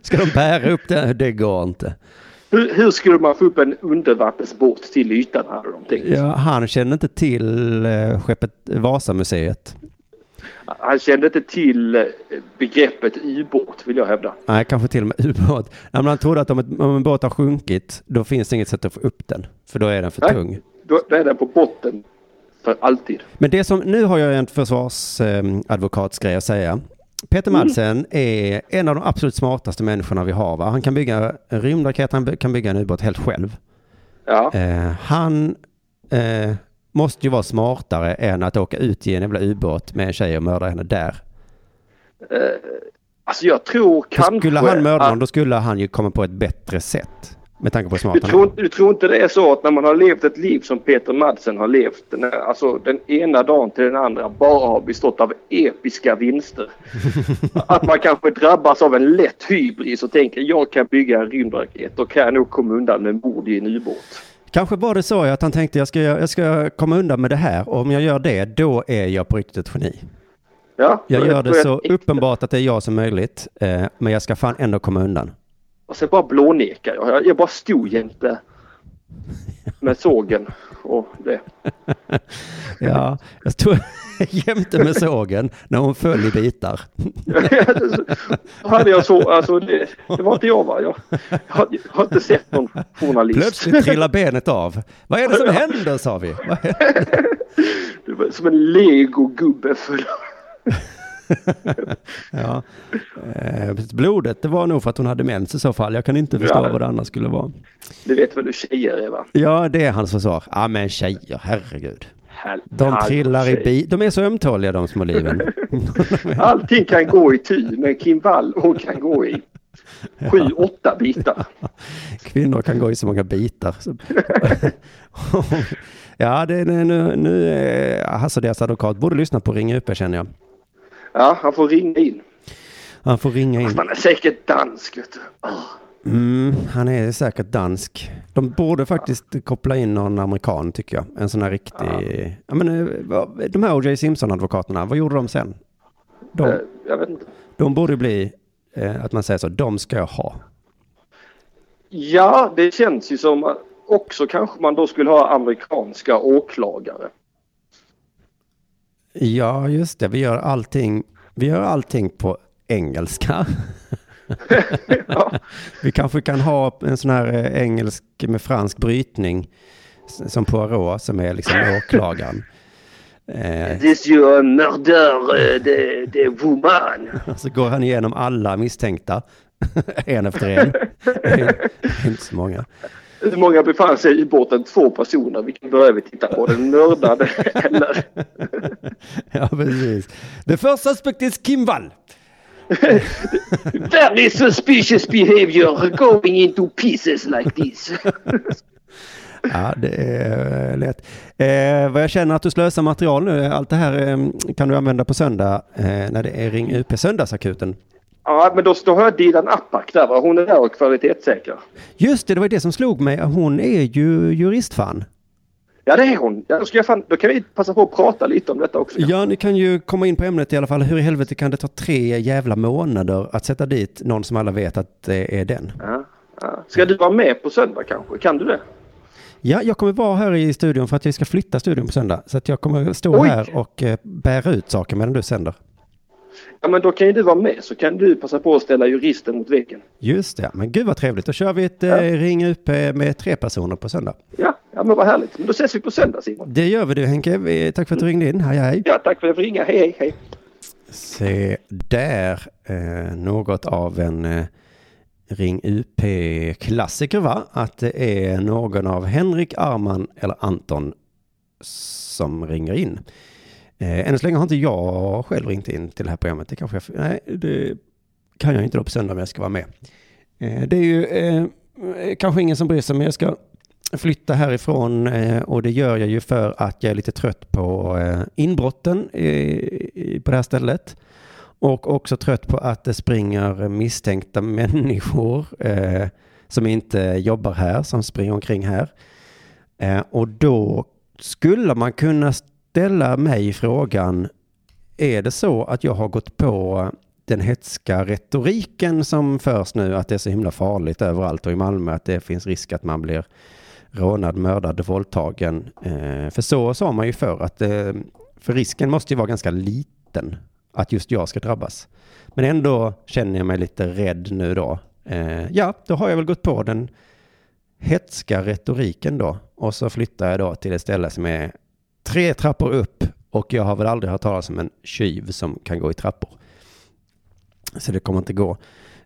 Ska de bära upp det? Det går inte. Hur, hur skulle man få upp en undervattensbåt till ytan hade de tänkt. Ja, han kände inte till eh, skeppet Vasamuseet. Han kände inte till eh, begreppet ubåt vill jag hävda. Nej, kanske till och med ubåt. Nej, men han trodde att om, ett, om en båt har sjunkit, då finns det inget sätt att få upp den. För då är den för Nej. tung. Då, då är den på botten för alltid. Men det som, nu har jag en försvarsadvokatsgrej att säga. Peter Madsen är en av de absolut smartaste människorna vi har. Va? Han kan bygga en rymdraket, han kan bygga en ubåt helt själv. Ja, Eh, han eh, måste ju vara smartare än att åka ut i en jävla ubåt med en tjej och mörda henne där. alltså jag tror För kanske... skulle han mörda att- någon, då skulle han ju komma på ett bättre sätt. Med tanke på hur smart Du tror, du tror inte det är så att när man har levt ett liv som Peter Madsen har levt, den, här, alltså den ena dagen till den andra bara har bestått av episka vinster. att man kanske drabbas av en lätt hybris och tänker jag kan bygga en rymdraket, då kan jag nog komma undan med mord i en ubåt. Kanske var det så att han tänkte jag ska, jag ska komma undan med det här. Och om jag gör det, då är jag på riktigt ett geni. Ja, Jag gör det så uppenbart att det är jag som möjligt. Eh, men jag ska fan ändå komma undan. Och sen bara blånekar jag. Jag, jag bara stod jämte med sågen och det. Ja, jag stod jämte med sågen när hon föll i bitar. Hade jag så, alltså det, det var inte jag va. Jag, jag, har, jag har inte sett någon journalist. Plötsligt trillar benet av. Vad är det som händer, sa vi. Det var som en legogubbe full Ja. Eh, blodet, det var nog för att hon hade mens i så fall. Jag kan inte förstå Ja. vad det annars skulle vara. Det vet väl du tjejer är va? Ja, det är hans försvar. Ja, men tjejer, herregud. Hel- De trillar i bi. De är så ömtåliga de små liven. Allting kan gå i tu men Kim Wall hon kan gå i sju, åtta bitar. Kvinnor kan gå i så många bitar. Ja, det är nu, nu och deras advokat borde lyssna på Ring UP känner jag. Ja, han får ringa in. Han får ringa in. Han är säkert dansk vet du. Ah. Mm, han är säkert dansk. De borde faktiskt koppla in någon amerikan tycker jag. En sån här riktig... Ja. men, eh, de här O.J. Simpson-advokaterna, vad gjorde de sen? De, Eh, Jag vet inte. de borde bli, eh, att man säger så, de ska jag ha. Ja, det känns ju som att också kanske man då skulle ha amerikanska åklagare. Ja, just det. Vi gör allting, vi gör allting på engelska. Ja, Vi kanske kan ha en sån här eh, engelsk med fransk brytning som Poirot som är liksom åklagaren. Eh, This you murder uh, the, the woman. så går han igenom alla misstänkta. en efter en. Inte så många. Hur många befann sig i båten? Två personer. Vilken behöver vi titta på? Den mördade eller? Ja, precis. The first suspect is Kim Wall. Very suspicious behavior going into pieces like this. Ja, det är lätt. Eh, vad jag känner att du slösar material nu, allt det här eh, kan du använda på söndag eh, när det är Ring UP Söndagsakuten. Ja, men då, då har jag Dilan Apak där va? Hon är där och kvalitetssäkrar. Just det, det var det som slog mig. Hon är ju juristfan. Ja, det är hon. Ja, då, ska jag fan, då kan vi passa på att prata lite om detta också. Ja, ni kan ju komma in på ämnet i alla fall. Hur i helvete kan det ta tre jävla månader att sätta dit någon som alla vet att det är den? Ja, ja. Ska du vara med på söndag kanske? Kan du det? Ja, jag kommer vara här i studion för att vi ska flytta studion på söndag. Så att jag kommer stå Oj. här och eh, bära ut saker medan du sänder. Ja men då kan ju du vara med så kan du passa på att ställa juristen mot väggen. Just det, men gud vad trevligt. Då kör vi ett Ja. eh, Ring UP med tre personer på söndag. Ja, ja men vad härligt. Men då ses vi på söndag Simon. Det gör vi du Henke. Tack för att du ringde in. Hej hej. Ja, tack för att jag fick ringa. Hej hej hej. Se där, eh, något av en eh, Ring UP-klassiker va? Att det är någon av Henrik, Arman eller Anton som ringer in. Eh, än så länge har inte jag själv ringt in till det här programmet. Det kanske jag, nej, det kan jag inte då på söndag om jag ska vara med. Eh, det är ju eh, kanske ingen som bryr sig, men jag ska flytta härifrån eh, och det gör jag ju för att jag är lite trött på eh, inbrotten på det här stället. Och också trött på att det springer misstänkta människor eh, som inte jobbar här, som springer omkring här. Eh, och då skulle man kunna ställa mig frågan, är det så att jag har gått på den hetska retoriken som förs nu, att det är så himla farligt överallt och i Malmö att det finns risk att man blir rånad, mördad, våldtagen. Eh, för så sa man ju förr, att eh, för risken måste ju vara ganska liten att just jag ska drabbas. Men ändå känner jag mig lite rädd nu då. Eh, ja, då har jag väl gått på den hetska retoriken då. Och så flyttar jag då till ett ställe som är tre trappor upp och jag har väl aldrig hört talas om en tjuv som kan gå i trappor. Så det kommer inte gå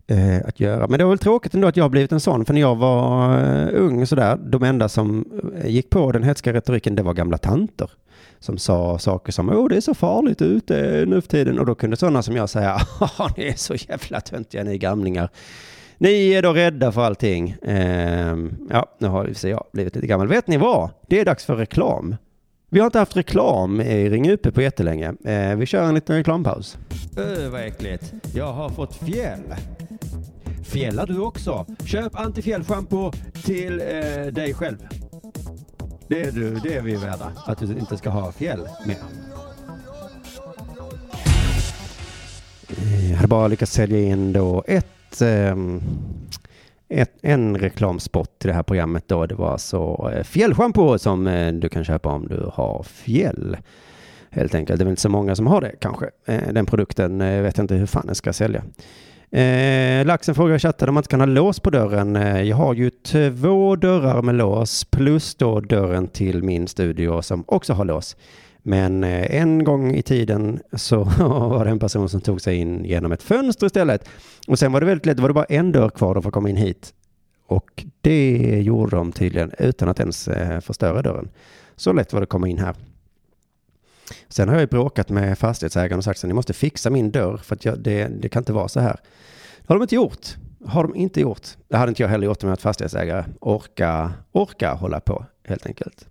eh, att göra. Men det var väl tråkigt ändå att jag har blivit en sån, för när jag var eh, ung sådär, de enda som eh, gick på den hetska retoriken, det var gamla tanter som sa saker som åh det är så farligt ute nu för tiden och då kunde sådana som jag säga ni är så jävla töntiga ni gamlingar. Ni är då rädda för allting. Eh, ja, nu har jag blivit lite gammal. Vet ni vad? Det är dags för reklam. Vi har inte haft reklam i Ring UP på jättelänge. Eh, vi kör en liten reklampaus. Öh, vad äckligt. Jag har fått fjäll. Fjällar du också? Köp antifjällschampo till eh, dig själv. Det är, du, det är vi värda. Att du inte ska ha fjäll mer. Eh, Jag hade bara lyckats sälja in då ett, ehm, ett, en reklamspot till det här programmet då. Det var så eh, fjällschampo som eh, du kan köpa om du har fjäll. Helt enkelt. Det är väl inte så många som har det kanske. Eh, den produkten jag vet jag inte hur fan den ska sälja. Eh, Laxen frågar i chatten om man inte kan ha lås på dörren. Eh, jag har ju två dörrar med lås plus då dörren till min studio som också har lås. Men eh, en gång i tiden så var det en person som tog sig in genom ett fönster istället. Och sen var det väldigt lätt, det var det bara en dörr kvar för att komma in hit. Och det gjorde de tydligen utan att ens eh, förstöra dörren. Så lätt var det att komma in här. Sen har jag ju bråkat med fastighetsägaren och sagt att ni måste fixa min dörr för att jag, det, det kan inte vara så här. Det har de inte gjort. Har de inte gjort. Det hade inte jag heller gjort om jag varit fastighetsägare orka, orka hålla på helt enkelt.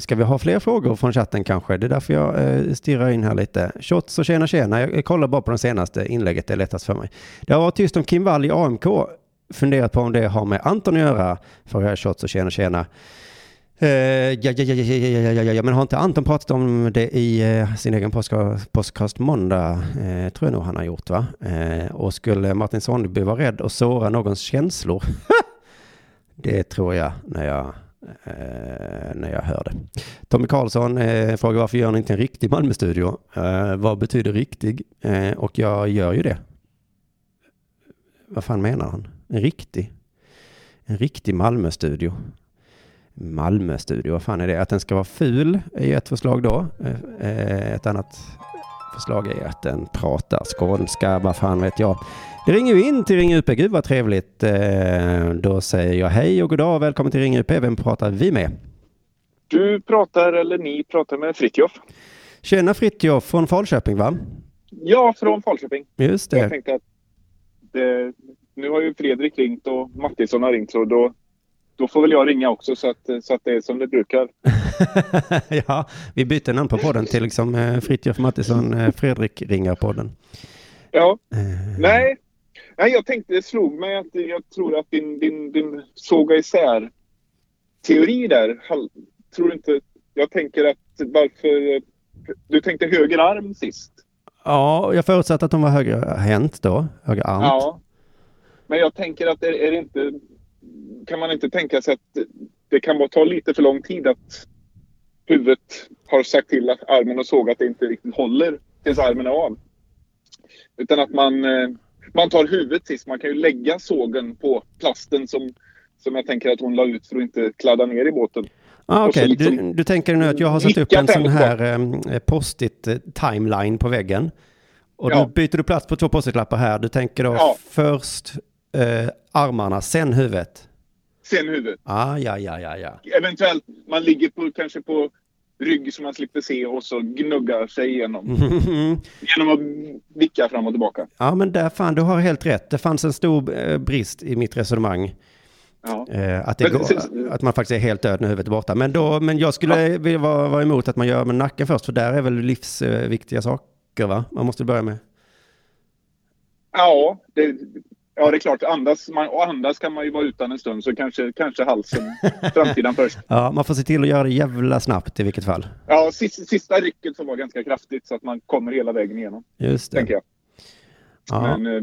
Ska vi ha fler frågor från chatten kanske? Det är därför jag stirrar in här lite. Shots och tjena tjena. Jag kollar bara på det senaste inlägget, det är lättast för mig. Det har varit tyst om Kim Wall i AMK. Funderat på om det har med Anton att göra. För här shots och tjena tjena. Ja, ja, ja, ja, ja, ja, ja, ja, men har inte Anton pratat om det i sin egen podcast måndag? Tror jag nog han har gjort, va? och skulle Martin Sonneby vara rädd och såra någons känslor? Det tror jag när jag, eh, när jag hör det. Tommy Karlsson eh, frågar varför gör ni inte en riktig Malmö-studio? Eh, vad betyder riktig? Eh, och jag gör ju det. Vad fan menar han? En riktig? En riktig Malmö-studio? Malmö-studio, vad fan är det? Att den ska vara ful är ett förslag då. Eh, eh, Ett annat förslag är att den pratar skånska, vad fan vet jag. Det ringer ju in till Ring UP, gud vad trevligt. Eh, Då säger jag hej och god dag, välkommen till Ring UP. Vem pratar vi med? Du pratar, eller ni pratar med Fritjof. Tjena Fritjof från Falköping va? Ja, från Falköping. Just Jag det. tänkte att det, nu har ju Fredrik ringt och Mattisson har ringt så då, då får väl jag ringa också så att, så att det är som det brukar. ja, vi bytte namn på podden till liksom eh, Fritjof Mattisson, eh, Fredrik ringer podden. Ja, nej. Nej, jag tänkte, det slog mig att jag tror att din, din, din såga isär teori där, tror inte, jag tänker att varför, du tänkte höger arm sist. Ja, jag förutsatte att de var högerhänt då, högerarmt. Ja. Men jag tänker att är, är det inte... Kan man inte tänka sig att det kan bara ta lite för lång tid att huvudet har sagt till att armen och sågat inte riktigt håller tills armen är av. Utan att man, eh, man tar huvudet sist. Man kan ju lägga sågen på plasten som, som jag tänker att hon la ut för att inte kladda ner i båten. Ah, Okej, liksom du, du tänker nu att jag har satt upp en sån här eh, post-it eh, timeline på väggen. Och Ja. då byter du plats på två post-it-lappar här. Du tänker då Ja. först eh, armarna, sen huvudet. Sen huvudet. Ah, ja, ja, ja, ja. Eventuellt man ligger på, kanske på rygg som man slipper se och så gnuggar sig igenom. Mhm. Genom att vicka fram och tillbaka. Ja, men där fan, du har helt rätt. Det fanns en stor eh, brist i mitt resonemang. Ja. Eh, att, Men går, sen- att man faktiskt är helt död när huvudet är borta. Men, då, men jag skulle vilja vara, vara emot att man gör med nacken först, för där är väl livsviktiga saker, va? Man måste börja med. Ja, det, ja, det är klart. Andas, man, och andas kan man ju vara utan en stund så kanske, kanske halsen framsidan först. Ja, man får se till att göra det jävla snabbt i vilket fall. Ja, sista, sista rycket som var ganska kraftigt så att man kommer hela vägen igenom. Just det. Tänker jag. Ja. Men, eh,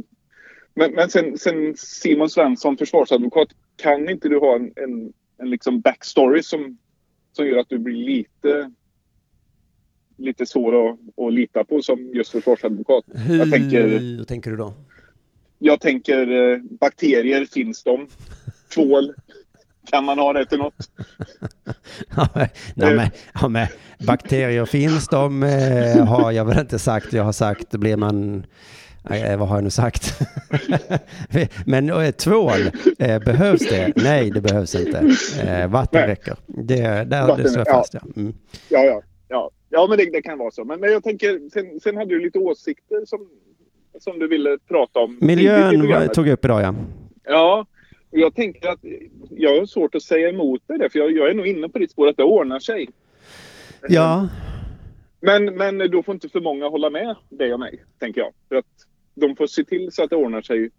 men, men sen, sen Simon Svensson, försvarsadvokat, kan inte du ha en, en, en liksom backstory som, som gör att du blir lite lite svår att, att lita på som just försvarsadvokat. Hur Jag tänker, tänker du då? Jag tänker eh, bakterier, finns de? Tvål, kan man ha det till något? Ja, men- Nej, men, ja, men, bakterier finns de, eh, har jag väl inte sagt. Jag har sagt, blir man... Nej, vad har jag nu sagt? men eh, tvål, eh, behövs det? Nej, det behövs inte. Eh, vatten Nej. räcker. Det, där det Vatten, står jag ja. fast, ja. Mm. Ja, ja. Ja, ja men det, det kan vara så. Men, men jag tänker, sen, sen hade du lite åsikter som, som du ville prata om. Miljön tog jag upp idag, ja. Ja, och jag tänker att jag har svårt att säga emot dig där, för jag, jag är nog inne på ditt spår att det ordnar sig. Ja, Men, men då får inte för många hålla med dig och mig, tänker jag. För att de får se till så att det ordnar sig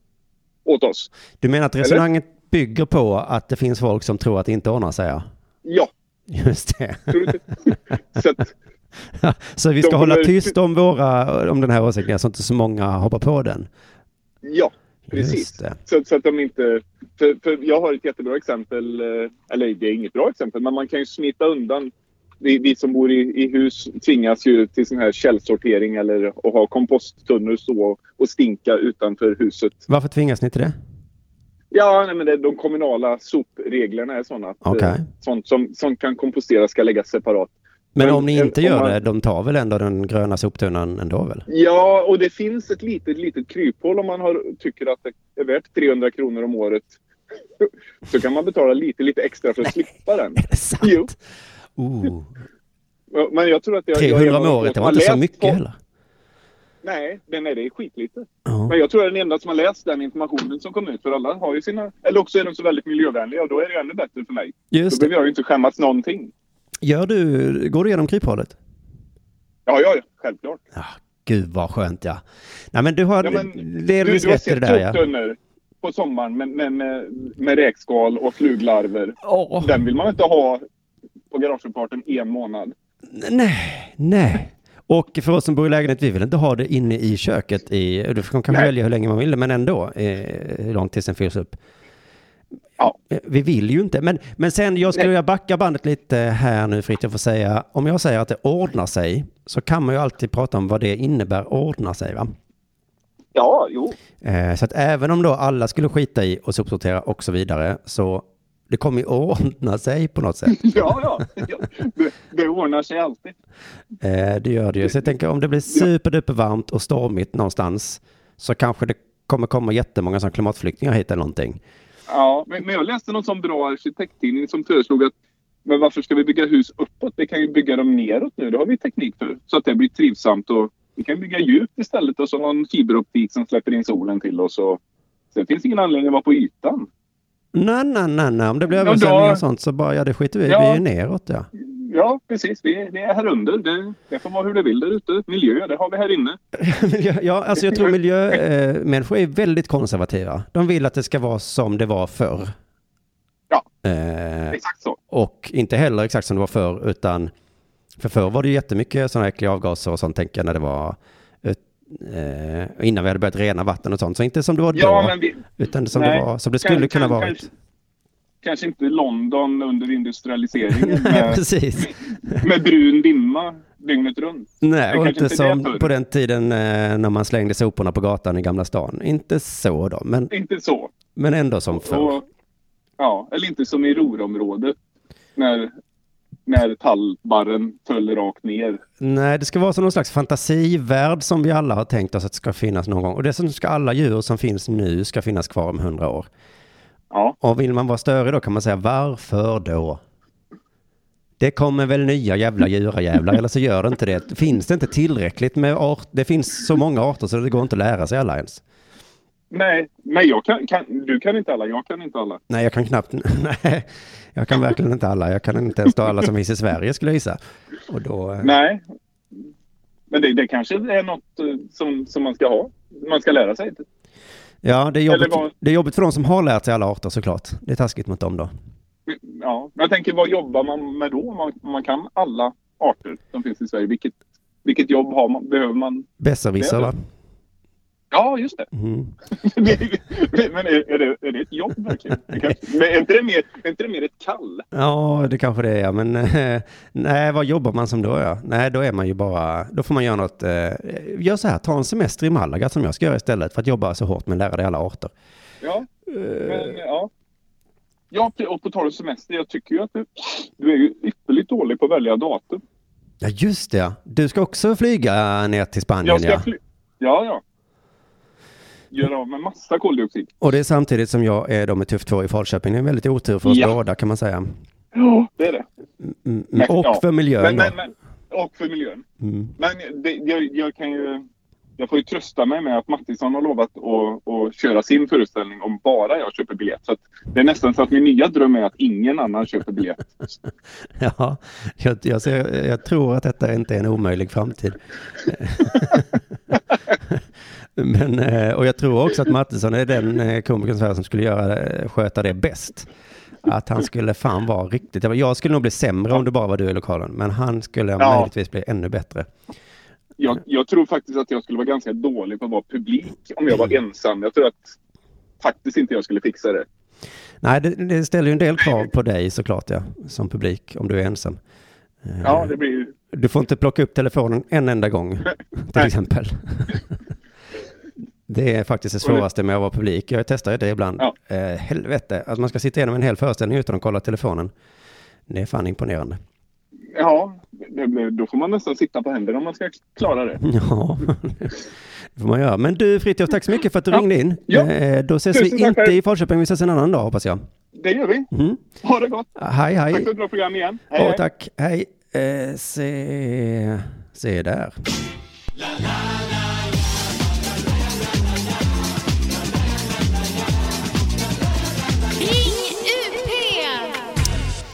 åt oss. du menar att resonemanget bygger på att det finns folk som tror att det inte ordnar sig, ja? Just det. så att, Så vi ska hålla kommer- tyst om, våra, om den här åsikten så inte så många hoppar på den. ja, precis. Så, så att de inte... För, för jag har ett jättebra exempel, eh, eller det är inget bra exempel, men man kan ju smita undan. Vi, vi som bor i, i hus tvingas ju till sån här källsortering eller att ha komposttunnor stå och stinka utanför huset. Varför tvingas ni till det? Ja, nej, men det, de kommunala sopreglerna är sådana att Okej. eh, sånt som, som kan komposteras ska läggas separat. Men, Men, om ni inte gör man- det, de tar väl ändå den gröna soptunnan ändå väl? Ja, och det finns ett litet, litet kryphål om man har, tycker att det är värt 300 kronor om året. Så kan man betala lite, lite extra för att slippa den. Är det sant? Jo. Oh, Men jag tror att jag, jag är 300 en om året, det var inte så mycket på- heller. Nej, det, nej, det är skitlite. Ja. Men jag tror jag är den enda som har läst den informationen som kom ut. För alla har ju sina... Eller också är de så väldigt miljövänliga och då är det ännu bättre för mig. Då Just det. behöver jag ju inte skämmas någonting. Gör du, går du igenom kryphålet? Ja, ja, självklart. Ja, gud vad skönt ja. Nej men du har Ja, men delvis du rätt i det där ja. på sommaren med, med, med, med räkskal och fluglarver. Åh, Den vill man inte ha på garageuppfarten en månad. nej, nej. Och för oss som bor i lägenhet, vi vill inte ha det inne i köket i, du kan Nej. välja hur länge man vill, men ändå, eh, hur långt tills den fylls upp. Ja. Eh, Vi vill ju inte, men, men sen jag skulle vilja backa bandet lite här nu fritt och få säga, om jag säger att det ordnar sig, så kan man ju alltid prata om vad det innebär ordna sig va? Ja, jo. Eh, så att även om då alla skulle skita i och sopsortera och så vidare, så det kommer ju ordna sig på något sätt. Ja, ja. Det, det ordnar sig alltid. Eh, det gör det ju. Så jag tänker om det blir superduper varmt och stormigt någonstans, så kanske det kommer komma jättemånga som klimatflyktingar hit eller någonting. Ja, men, men jag läste någon sån bra arkitekttidning som föreslog att men varför ska vi bygga hus uppåt? Vi kan ju bygga dem neråt nu. Det har vi teknik för. Så att det blir trivsamt. Och vi kan bygga djupt istället och så någon fiberoptik som släpper in solen till oss. Och sen finns ingen anledning att vara på ytan. Nej, nej, nej, nej. om det blir översvämningar och sånt så bara, ja det skiter vi i. Ja. Vi är neråt ja. Ja, precis. Vi, är- vi är här under. Det, det får vara hur det vill där ute. Miljö, det har vi här inne. Ja, alltså jag tror miljömänniskor eh, är väldigt konservativa. De vill att det ska vara som det var förr. Ja. Eh, Exakt så. och inte heller exakt som det var förr, utan för förr var det ju jättemycket sådana äckliga avgaser och sånt, tänker jag, när det var eh, innan vi hade börjat rena vatten och sånt. Så inte som det var då, Ja, men vi, utan som nej, det var, som det skulle kan- kunna varit. Kanske- inte London under industrialiseringen Nej, med, med brun dimma dygnet runt. Nej, och inte som på den tiden eh, när man slängde soporna på gatan i Gamla stan. Inte så då, men, Inte så. men ändå som förr. Och, ja, eller inte som i Ruhrområdet. När, när tallbarren föll rakt ner. Nej, det ska vara som någon slags fantasivärld som vi alla har tänkt oss att det ska finnas någon gång. Och det som ska alla djur som finns nu ska finnas kvar om hundra år. Ja, Och vill man vara större då kan man säga varför då? Det kommer väl nya jävla djurajävlar eller så gör det inte det. Finns det inte tillräckligt med art? Det finns så många arter så det går inte att lära sig alla ens. nej, nej jag kan, kan, du kan inte alla, jag kan inte alla. Nej, jag kan knappt. Nej, jag kan verkligen inte alla. Jag kan inte ens ta alla som finns i Sverige skulle jag gissa. Och då... eh, Nej. Men det, det kanske är något eh, som, som man ska ha. Man ska lära sig. Ja, det är, jobbigt, vad- det är jobbigt för de som har lärt sig alla arter såklart. Det är taskigt mot dem då. Ja, men jag tänker vad jobbar man med då? Om man, man kan alla arter som finns i Sverige. Vilket, vilket jobb har man, behöver man? Besserwisser va? Ja, just det. Mm. men är, är, det, är det ett jobb verkligen? Kanske, men är inte det mer, är inte det mer ett kall? Ja, det kanske det är, ja. men eh, nej, vad jobbar man som då? Ja? Nej, då är man ju bara, då får man göra något, eh, gör så här, ta en semester i Malaga som jag ska göra istället för att jobba så hårt med att lära dig alla arter. Ja, Eh, men ja. Ja, och på tal om semester. Jag tycker ju att du, du är ju ypperligt dålig på att välja datum. Ja, just det. Du ska också flyga ner till Spanien, Jag ska ja. fly- Ja, ja. Göra av med massa koldioxid. Och det är samtidigt som jag är då med Tuff 2 i Falköping. Det är en väldigt otur för oss Ja. båda kan man säga. Ja, det är det. Mm, Men, och ja. för miljön Men, men, men, och för miljön. Mm. Men det, jag, jag kan ju... Jag får ju trösta mig med att Mattisson har lovat att, att köra sin föreställning om bara jag köper biljett. Så det är nästan så att min nya dröm är att ingen annan köper biljett. Ja, jag, jag, ser, jag tror att detta inte är en omöjlig framtid. Men, eh, och jag tror också att Mattisson är den eh, komikern som skulle göra, det- sköta det bäst. Att han skulle fan vara riktigt, jag skulle nog bli sämre om det bara var du i lokalen, men han skulle Ja. möjligtvis bli ännu bättre. Jag, jag tror faktiskt att jag skulle vara ganska dålig på att vara publik om jag var ensam. Jag tror att faktiskt inte jag skulle fixa det. Nej, det, det ställer ju en del krav på dig såklart, ja, som publik, om du är ensam. Eh, Ja, det blir ju... Du får inte plocka upp telefonen en enda gång, till exempel. Det är faktiskt det svåraste med att vara publik. Jag testar ju det ibland. Ja. Eh, helvete, att man ska sitta igenom en hel föreställning utan att kolla telefonen. Det är fan imponerande. Ja, det, blir- då får man nästan sitta på händerna om man ska klara det. Ja, det får man göra. Men du Fritiof, tack så mycket för att du Ja. ringde in. Ja. Eh, då ses Tusen vi inte i Falköping, vi ses en annan dag hoppas jag. Det gör vi. Mm. Ha det gott. Hej, hej. Tack för ett bra program igen. Hej, Ja, hej. tack. Hej. Eh, se, se där. Ring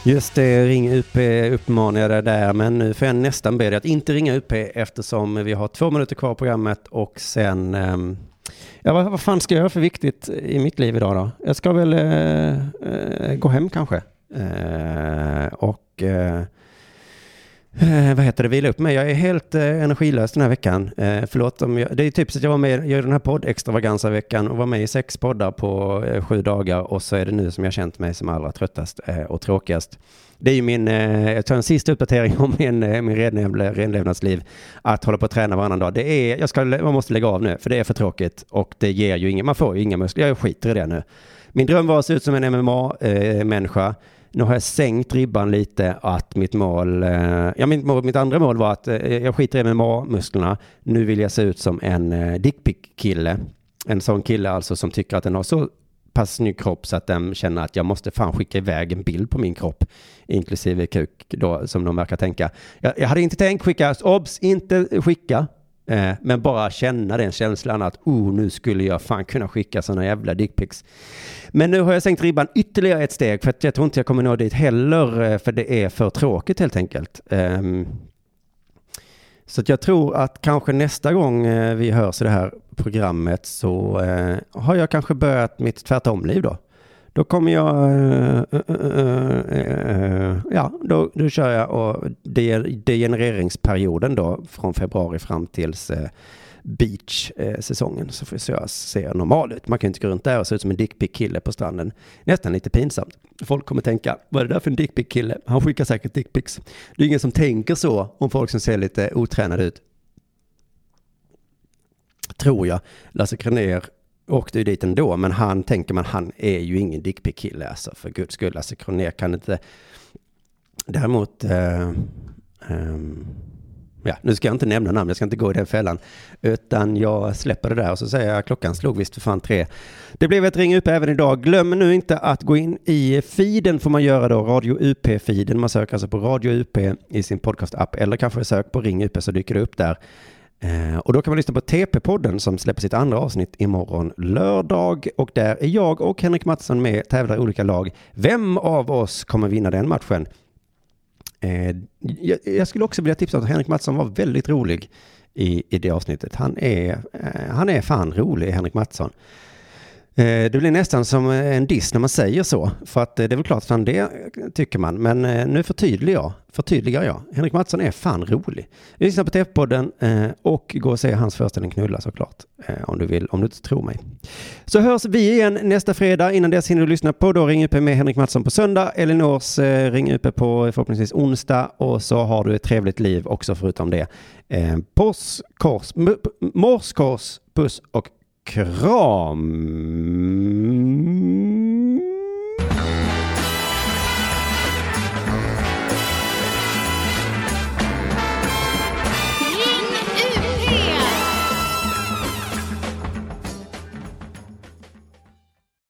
Just det, ring UP uppmanar jag dig där, men nu får jag nästan be dig att inte ringa UP eftersom vi har två minuter kvar på programmet och sen... Ehm, ja, vad, vad fan ska jag göra för viktigt i mitt liv idag då? Jag ska väl eh, eh gå hem kanske. Eh, och... Eh, eh, vad heter det, vila upp mig. Jag är helt eh, energilös den här veckan. Eh, förlåt om jag, det är typiskt att jag var med, jag gjorde den här podd-extravaganza-veckan och var med i sex poddar på eh, sju dagar och så är det nu som jag känt mig som allra tröttast eh, och tråkigast. Det är ju min, eh, jag tar en sista uppdatering om min, eh, min renlev, renlevnadsliv. Att hålla på att träna varannan dag. Det är, jag ska, man måste lägga av nu för det är för tråkigt och det ger ju inget, man får ju inga muskler. Jag skiter i det nu. Min dröm var att se ut som en MMA-människa. Eh, nu har jag sänkt ribban lite att mitt mål, eh, ja mitt, mål, mitt andra mål var att eh, jag skiter i MMA-musklerna. Nu vill jag se ut som en eh, dickpick-kille. En sån kille alltså som tycker att den har så pass snygg kropp så att den känner att jag måste fan skicka iväg en bild på min kropp. Inklusive kuk då, som de verkar tänka. Jag, jag hade inte tänkt skicka, obs, inte skicka. Eh, men bara känna den känslan att oh, nu skulle jag fan kunna skicka sådana jävla dickpics. Men nu har jag sänkt ribban ytterligare ett steg för att jag tror inte jag kommer nå dit heller eh, för det är för tråkigt helt enkelt. Ehm, så att jag tror att kanske nästa gång eh, vi hörs i det här programmet så eh, har jag kanske börjat mitt tvärtomliv då. Då kommer jag, eh, eh, eh, ja, då, då kör jag och de- degenereringsperioden då från februari fram tills beach-säsongen så får jag ser normal ut. Man kan inte gå runt där och se ut som en dickpic-kille på stranden. Nästan lite pinsamt. Folk kommer tänka, vad är det där för en dickpic-kille? Han skickar säkert dickpics. Det är ingen som tänker så om folk som ser lite otränade ut. Tror jag. Lasse Kronér åkte ju dit ändå, men han tänker man, han är ju ingen dickpic-kille alltså, för guds skull. Alltså, Lasse Kronér kan inte... Däremot... Eh, eh, ja, nu ska jag inte nämna namn, jag ska inte gå i den fällan. Utan jag släpper det där och så säger jag klockan slog visst för fan tre. Det blev ett ring upp även idag. Glöm nu inte att gå in i feeden får man göra då, Radio UP-feeden. Man söker alltså på Radio UP i sin podcast-app eller kanske sök på Ring UP så dyker det upp där. Eh, och då kan man lyssna på TP-podden som släpper sitt andra avsnitt imorgon lördag. Och där är jag och Henrik Mattsson med, tävlar i olika lag. Vem av oss kommer vinna den matchen? Eh, jag, jag skulle också vilja tipsa om att Henrik Mattsson var väldigt rolig i, i det avsnittet. Han är, eh, han är fan rolig, Henrik Mattsson. Eh, det blir nästan som eh, en diss när man säger så, för att eh, det är väl klart att det tycker man. Men nu förtydligar jag, förtydligar jag. Henrik Mattsson är fan rolig. Vi lyssnar på TF-podden och gå och se hans föreställning Knulla såklart. Om du vill, om du inte tror mig. Så hörs vi igen nästa fredag. Innan dess hinner du lyssna på då Ring UP med Henrik Mattsson på söndag. Elinors Ring UP på förhoppningsvis onsdag. Och så har du ett trevligt liv också förutom det. Påskkors, morskors, puss och kram.